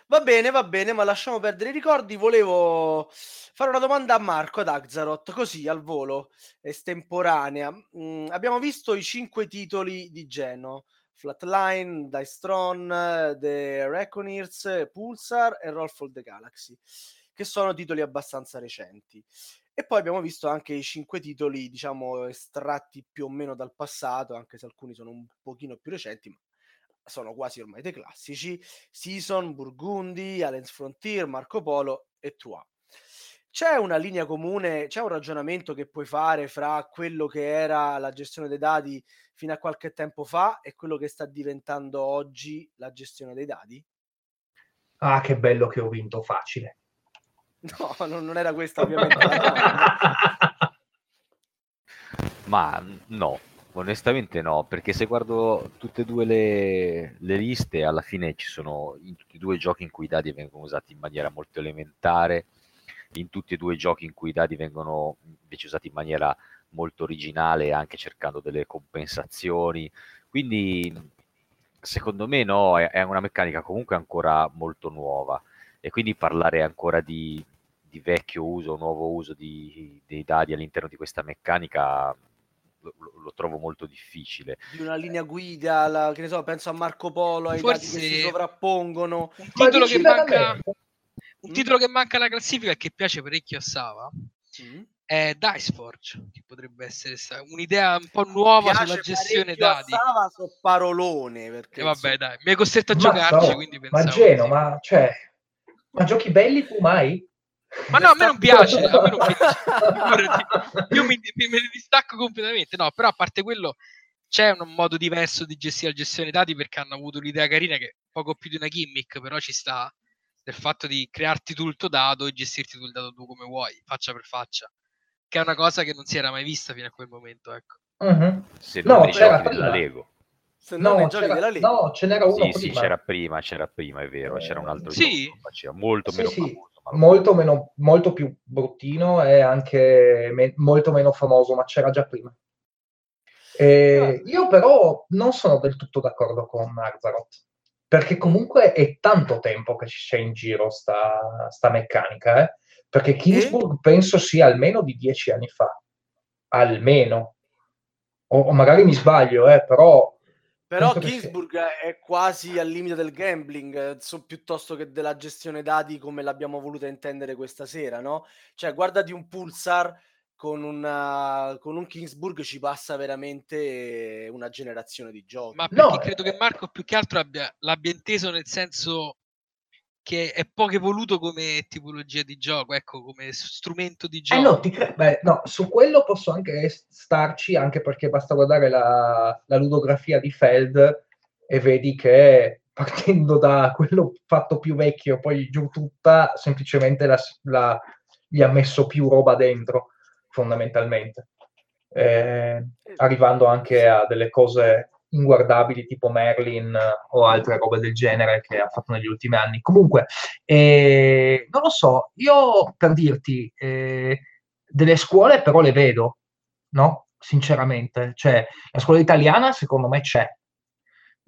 Va bene, va bene, ma lasciamo perdere i ricordi. Volevo fare una domanda a Marco, ad Axaroth, così al volo, estemporanea. Mm, abbiamo visto i cinque titoli di Geno. Flatline, Dice Throne, The Reckoners, Pulsar e Roll the Galaxy che sono titoli abbastanza recenti. E poi abbiamo visto anche i cinque titoli, diciamo, estratti più o meno dal passato, anche se alcuni sono un pochino più recenti, ma sono quasi ormai dei classici. Season, Burgundy, Alliance Frontier, Marco Polo e Trois. C'è una linea comune, c'è un ragionamento che puoi fare fra quello che era la gestione dei dati fino a qualche tempo fa e quello che sta diventando oggi la gestione dei dati? Ah, che bello che ho vinto facile. No, non, non era questa ovviamente. Ma no, onestamente no, perché se guardo tutte e due le, le, liste, alla fine ci sono in tutti e due giochi in cui i dadi vengono usati in maniera molto elementare, in tutti e due i giochi in cui i dadi vengono invece usati in maniera molto originale, anche cercando delle compensazioni. Quindi secondo me no, è, è una meccanica comunque ancora molto nuova e quindi parlare ancora di, di vecchio uso, nuovo uso di, dei dadi all'interno di questa meccanica lo, lo, trovo molto difficile. Di una linea guida, la, che ne so, penso a Marco Polo, ai Forse dati che si sovrappongono. Un titolo, che manca, un titolo che manca alla classifica e che piace parecchio a Sava mm. è Dice Forge, che potrebbe essere un'idea un po' nuova piace sulla gestione dadi. Sava so parolone, perché... E vabbè, dai, mi hai costretto a ma giocarci, so, quindi pensavo... Ma Geno, ma cioè ma giochi belli tu mai? Ma no, a me non piace, a me non piace. Io mi, mi, me ne distacco completamente. No, però a parte quello c'è un modo diverso di gestire la gestione dati perché hanno avuto un'idea carina che poco più di una gimmick, però ci sta del fatto di crearti tu il tuo dato e gestirti tu il dato tu come vuoi, faccia per faccia, che è una cosa che non si era mai vista fino a quel momento, ecco. Uh-huh. Se non no, giochi della Lego. Se no, no, c'era, no, ce n'era uno sì, prima. Sì, c'era prima, c'era prima, è vero, c'era un altro sì. gioco faceva molto sì, meno sì. famoso. Molto, meno, molto più bruttino e anche me- molto meno famoso, ma c'era già prima. E ah. Io però non sono del tutto d'accordo con Arzaroth, perché comunque è tanto tempo che c'è in giro sta, sta meccanica, eh? perché Kingsburg eh? penso sia almeno di dieci anni fa, almeno. O, o magari mi sbaglio, eh, però Però Kingsburg è quasi al limite del gambling, eh, so, piuttosto che della gestione dati come l'abbiamo voluta intendere questa sera, no? Cioè, guardati un Pulsar con, una, con un Kingsburg ci passa veramente una generazione di giochi. Ma perché no, credo che Marco più che altro abbia, l'abbia inteso nel senso che è poco evoluto come tipologia di gioco, ecco, come strumento di gioco. Eh no, cre- beh, no, su quello posso anche starci, anche perché basta guardare la, la ludografia di Feld e vedi che partendo da quello fatto più vecchio, poi giù tutta, semplicemente la, la, gli ha messo più roba dentro, fondamentalmente. Eh, arrivando anche a delle cose inguardabili tipo Merlin o altre robe del genere che ha fatto negli ultimi anni. Comunque, eh, non lo so, io per dirti, eh, delle scuole però le vedo, no? Sinceramente, cioè la scuola italiana secondo me c'è,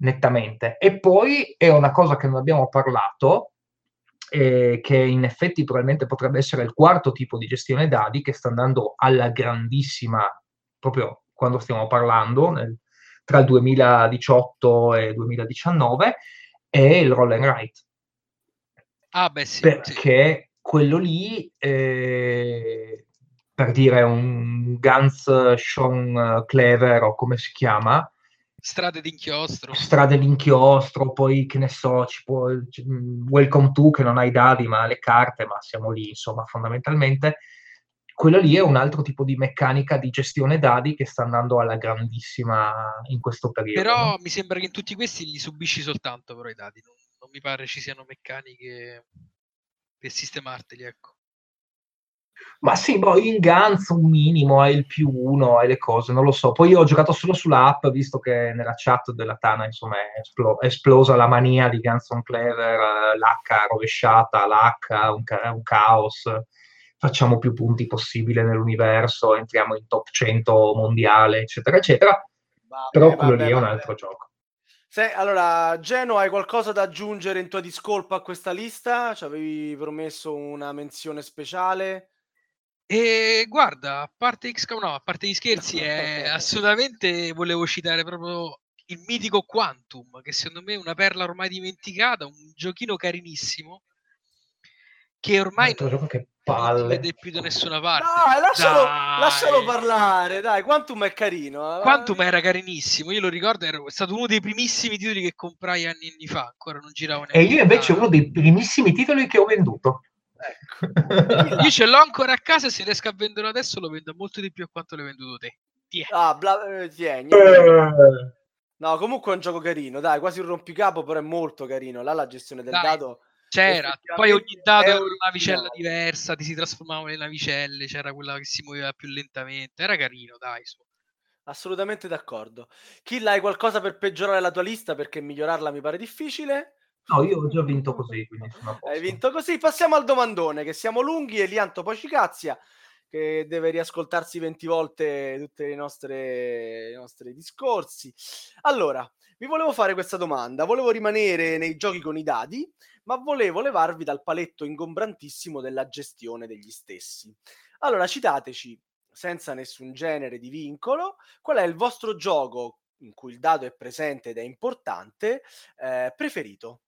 nettamente. E poi è una cosa che non abbiamo parlato, eh, che in effetti probabilmente potrebbe essere il quarto tipo di gestione dati che sta andando alla grandissima, proprio quando stiamo parlando, nel, tra il 2018 e il 2019 è il roll and write. Ah, beh, sì. Perché sì. quello lì, eh, per dire un Guns Sean Clever o come si chiama, strade d'inchiostro. Strade d'inchiostro, poi che ne so, ci può, Welcome to che non hai dati ma le carte, ma siamo lì, insomma, fondamentalmente quello lì è un altro tipo di meccanica di gestione dati che sta andando alla grandissima in questo periodo. Però mi sembra che in tutti questi li subisci soltanto però i dati, non, non mi pare ci siano meccaniche per sistemarteli, ecco. Ma sì, boh, in Guns un minimo, hai il più uno, hai le cose, non lo so. Poi io ho giocato solo sull'app, visto che nella chat della Tana, insomma, è, esplo- è esplosa la mania di Guns on Clever, l'H rovesciata, l'H, un, ca- un caos facciamo più punti possibile nell'universo, entriamo in top 100 mondiale, eccetera, eccetera. Vabbè, Però quello vabbè, lì è un altro gioco. Se, allora, Geno, hai qualcosa da aggiungere in tua discolpa a questa lista? Ci avevi promesso una menzione speciale? E guarda, a parte, no, a parte gli scherzi, è, assolutamente volevo citare proprio il mitico Quantum, che secondo me è una perla ormai dimenticata, un giochino carinissimo, che ormai non, gioco che palle. non si vede più da nessuna parte. Dai, lascialo, dai. lascialo parlare, dai, Quantum è carino. Eh. Quantum era carinissimo, io lo ricordo, era stato uno dei primissimi titoli che comprai anni anni fa, ancora non giravo neanche. E io invece uno dei primissimi titoli che ho venduto. Ecco. io ce l'ho ancora a casa se riesco a vendere adesso lo vendo molto di più a quanto l'hai venduto te. Tiè. Ah, bla- eh, tieni. Eh. No, comunque è un gioco carino, dai, quasi un rompicapo, però è molto carino. Là la gestione del dai. dato c'era, poi ogni dato era una navicella diversa, ti si trasformavano le navicelle, c'era quella che si muoveva più lentamente, era carino, dai. Su. Assolutamente d'accordo. Kill, hai qualcosa per peggiorare la tua lista perché migliorarla mi pare difficile? No, io ho già vinto così, Hai vinto così. Passiamo al domandone, che siamo lunghi e Lianto poi ci cazzia, che deve riascoltarsi 20 volte tutti i nostri discorsi. Allora, vi volevo fare questa domanda. Volevo rimanere nei giochi con i dadi ma volevo levarvi dal paletto ingombrantissimo della gestione degli stessi. Allora, citateci, senza nessun genere di vincolo, qual è il vostro gioco in cui il dado è presente ed è importante, eh, preferito.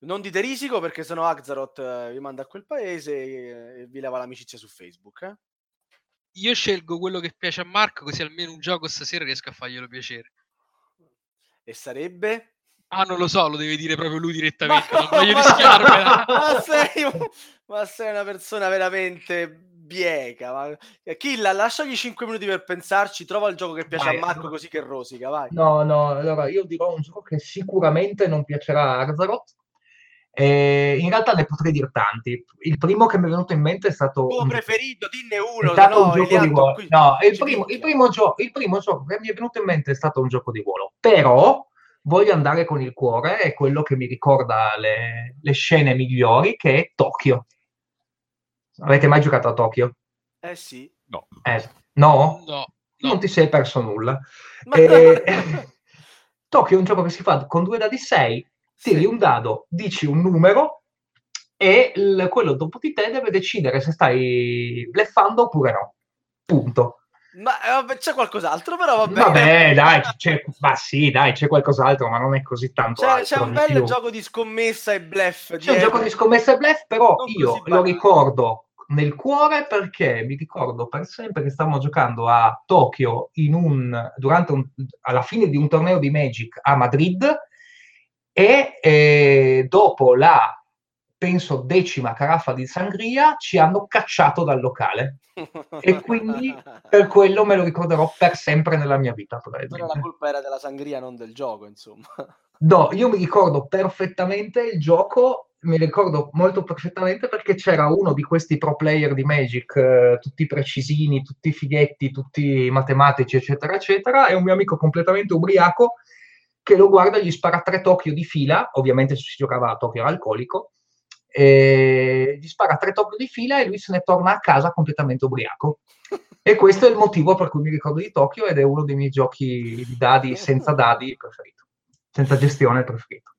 Non dite risico perché sennò Axaroth eh, vi manda a quel paese e, e vi leva l'amicizia su Facebook. Eh? Io scelgo quello che piace a Marco, così almeno un gioco stasera riesco a farglielo piacere. E sarebbe? Ah, non lo so, lo deve dire proprio lui direttamente. Ma non voglio rischiarmela. ma, sei ma sei una persona veramente bieca. Ma... Killa, lasciagli 5 minuti per pensarci. Trova il gioco che piace vai, a Marco, così che rosica. Vai. No, no, allora io dirò un gioco che sicuramente non piacerà a Arzaroth. Eh, in realtà ne potrei dire tanti. Il primo che mi è venuto in mente è stato. Il tuo un... preferito, dinne uno. È stato no, un gioco di ruolo. No, il primo, il, primo gio- il primo gioco che mi è venuto in mente è stato un gioco di ruolo. Però voglio andare con il cuore, è quello che mi ricorda le, le scene migliori, che è Tokyo. Avete mai giocato a Tokyo? Eh sì. No. Eh, no? no? Non ti sei perso nulla. Ma... Eh, Tokyo è un gioco che si fa con due dadi 6, tiri sì. un dado, dici un numero e il, quello dopo di te deve decidere se stai bleffando oppure no. Punto. Ma eh, vabbè, c'è qualcos'altro, però vabbè. Vabbè, dai, c'è, ma sì, dai, c'è qualcos'altro, ma non è così tanto. C'è, c'è un bel più. gioco di scommessa e bluff. C'è un gioco di scommessa e bluff, però non io lo ricordo nel cuore perché mi ricordo per sempre che stavamo giocando a Tokyo un, durante un, alla fine di un torneo di Magic a Madrid e eh, dopo la penso decima caraffa di sangria ci hanno cacciato dal locale. E quindi per quello me lo ricorderò per sempre nella mia vita però la colpa era della sangria non del gioco insomma. No io mi ricordo perfettamente il gioco mi ricordo molto perfettamente perché c'era uno di questi pro player di Magic eh, tutti precisini tutti fighetti tutti matematici eccetera eccetera e un mio amico completamente ubriaco che lo guarda e gli spara tre Tokyo di fila ovviamente si giocava a Tokyo alcolico e gli spara tre tocchi di fila e lui se ne torna a casa completamente ubriaco. E questo è il motivo per cui mi ricordo di Tokyo ed è uno dei miei giochi di dadi senza dadi preferito, senza gestione preferito.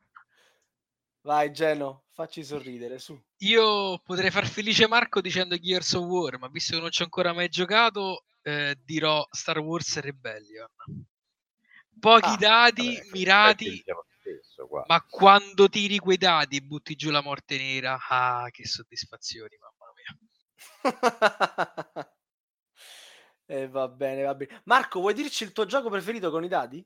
Vai Geno, facci sorridere su. Io potrei far felice Marco dicendo Gears of War, ma visto che non ci ho ancora mai giocato, eh, dirò Star Wars Rebellion. Pochi ah, dadi vabbè, mirati stesso. Qua. Ma quando tiri quei dadi e butti giù la morte nera, ah, che soddisfazioni, mamma mia. e eh, va bene, va bene. Marco, vuoi dirci il tuo gioco preferito con i dadi?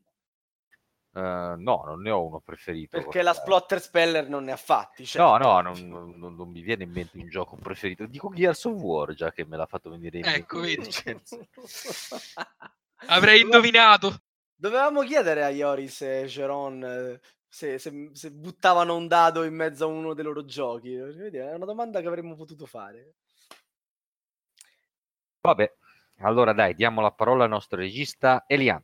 Uh, no, non ne ho uno preferito. Perché la Splotter Speller non ne ha fatti. Certo. No, no, non, non, non, mi viene in mente un gioco preferito. Dico Gears of War, già che me l'ha fatto venire in ecco, mente. Ecco, vedi. Avrei indovinato. Dovevamo chiedere a Ioris e Geron eh, se, se, se, buttavano un dado in mezzo a uno dei loro giochi. È una domanda che avremmo potuto fare. Vabbè, allora dai, diamo la parola al nostro regista Elian.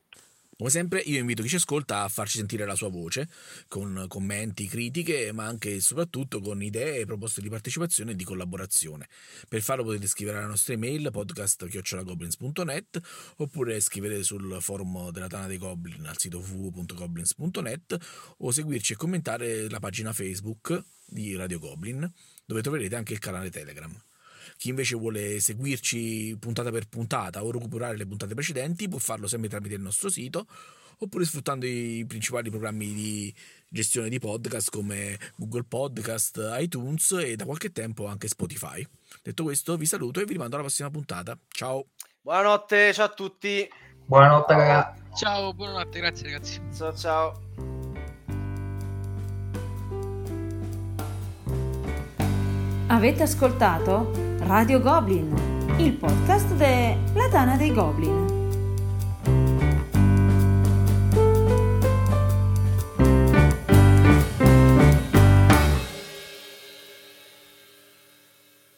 Come sempre io invito chi ci ascolta a farci sentire la sua voce, con commenti, critiche, ma anche e soprattutto con idee e proposte di partecipazione e di collaborazione. Per farlo potete scrivere alla nostra email podcast.goblins.net oppure scrivere sul forum della Tana dei Goblin al sito www.goblins.net o seguirci e commentare la pagina Facebook di Radio Goblin dove troverete anche il canale Telegram. Chi invece vuole seguirci puntata per puntata o recuperare le puntate precedenti può farlo sempre tramite il nostro sito oppure sfruttando i principali programmi di gestione di podcast come Google Podcast, iTunes e da qualche tempo anche Spotify. Detto questo, vi saluto e vi rimando alla prossima puntata. Ciao. Buonanotte, ciao a tutti. Buonanotte, ragazzi. Ciao, buonanotte, grazie ragazzi. Ciao, ciao. Avete ascoltato Radio Goblin, il podcast della Tana dei Goblin.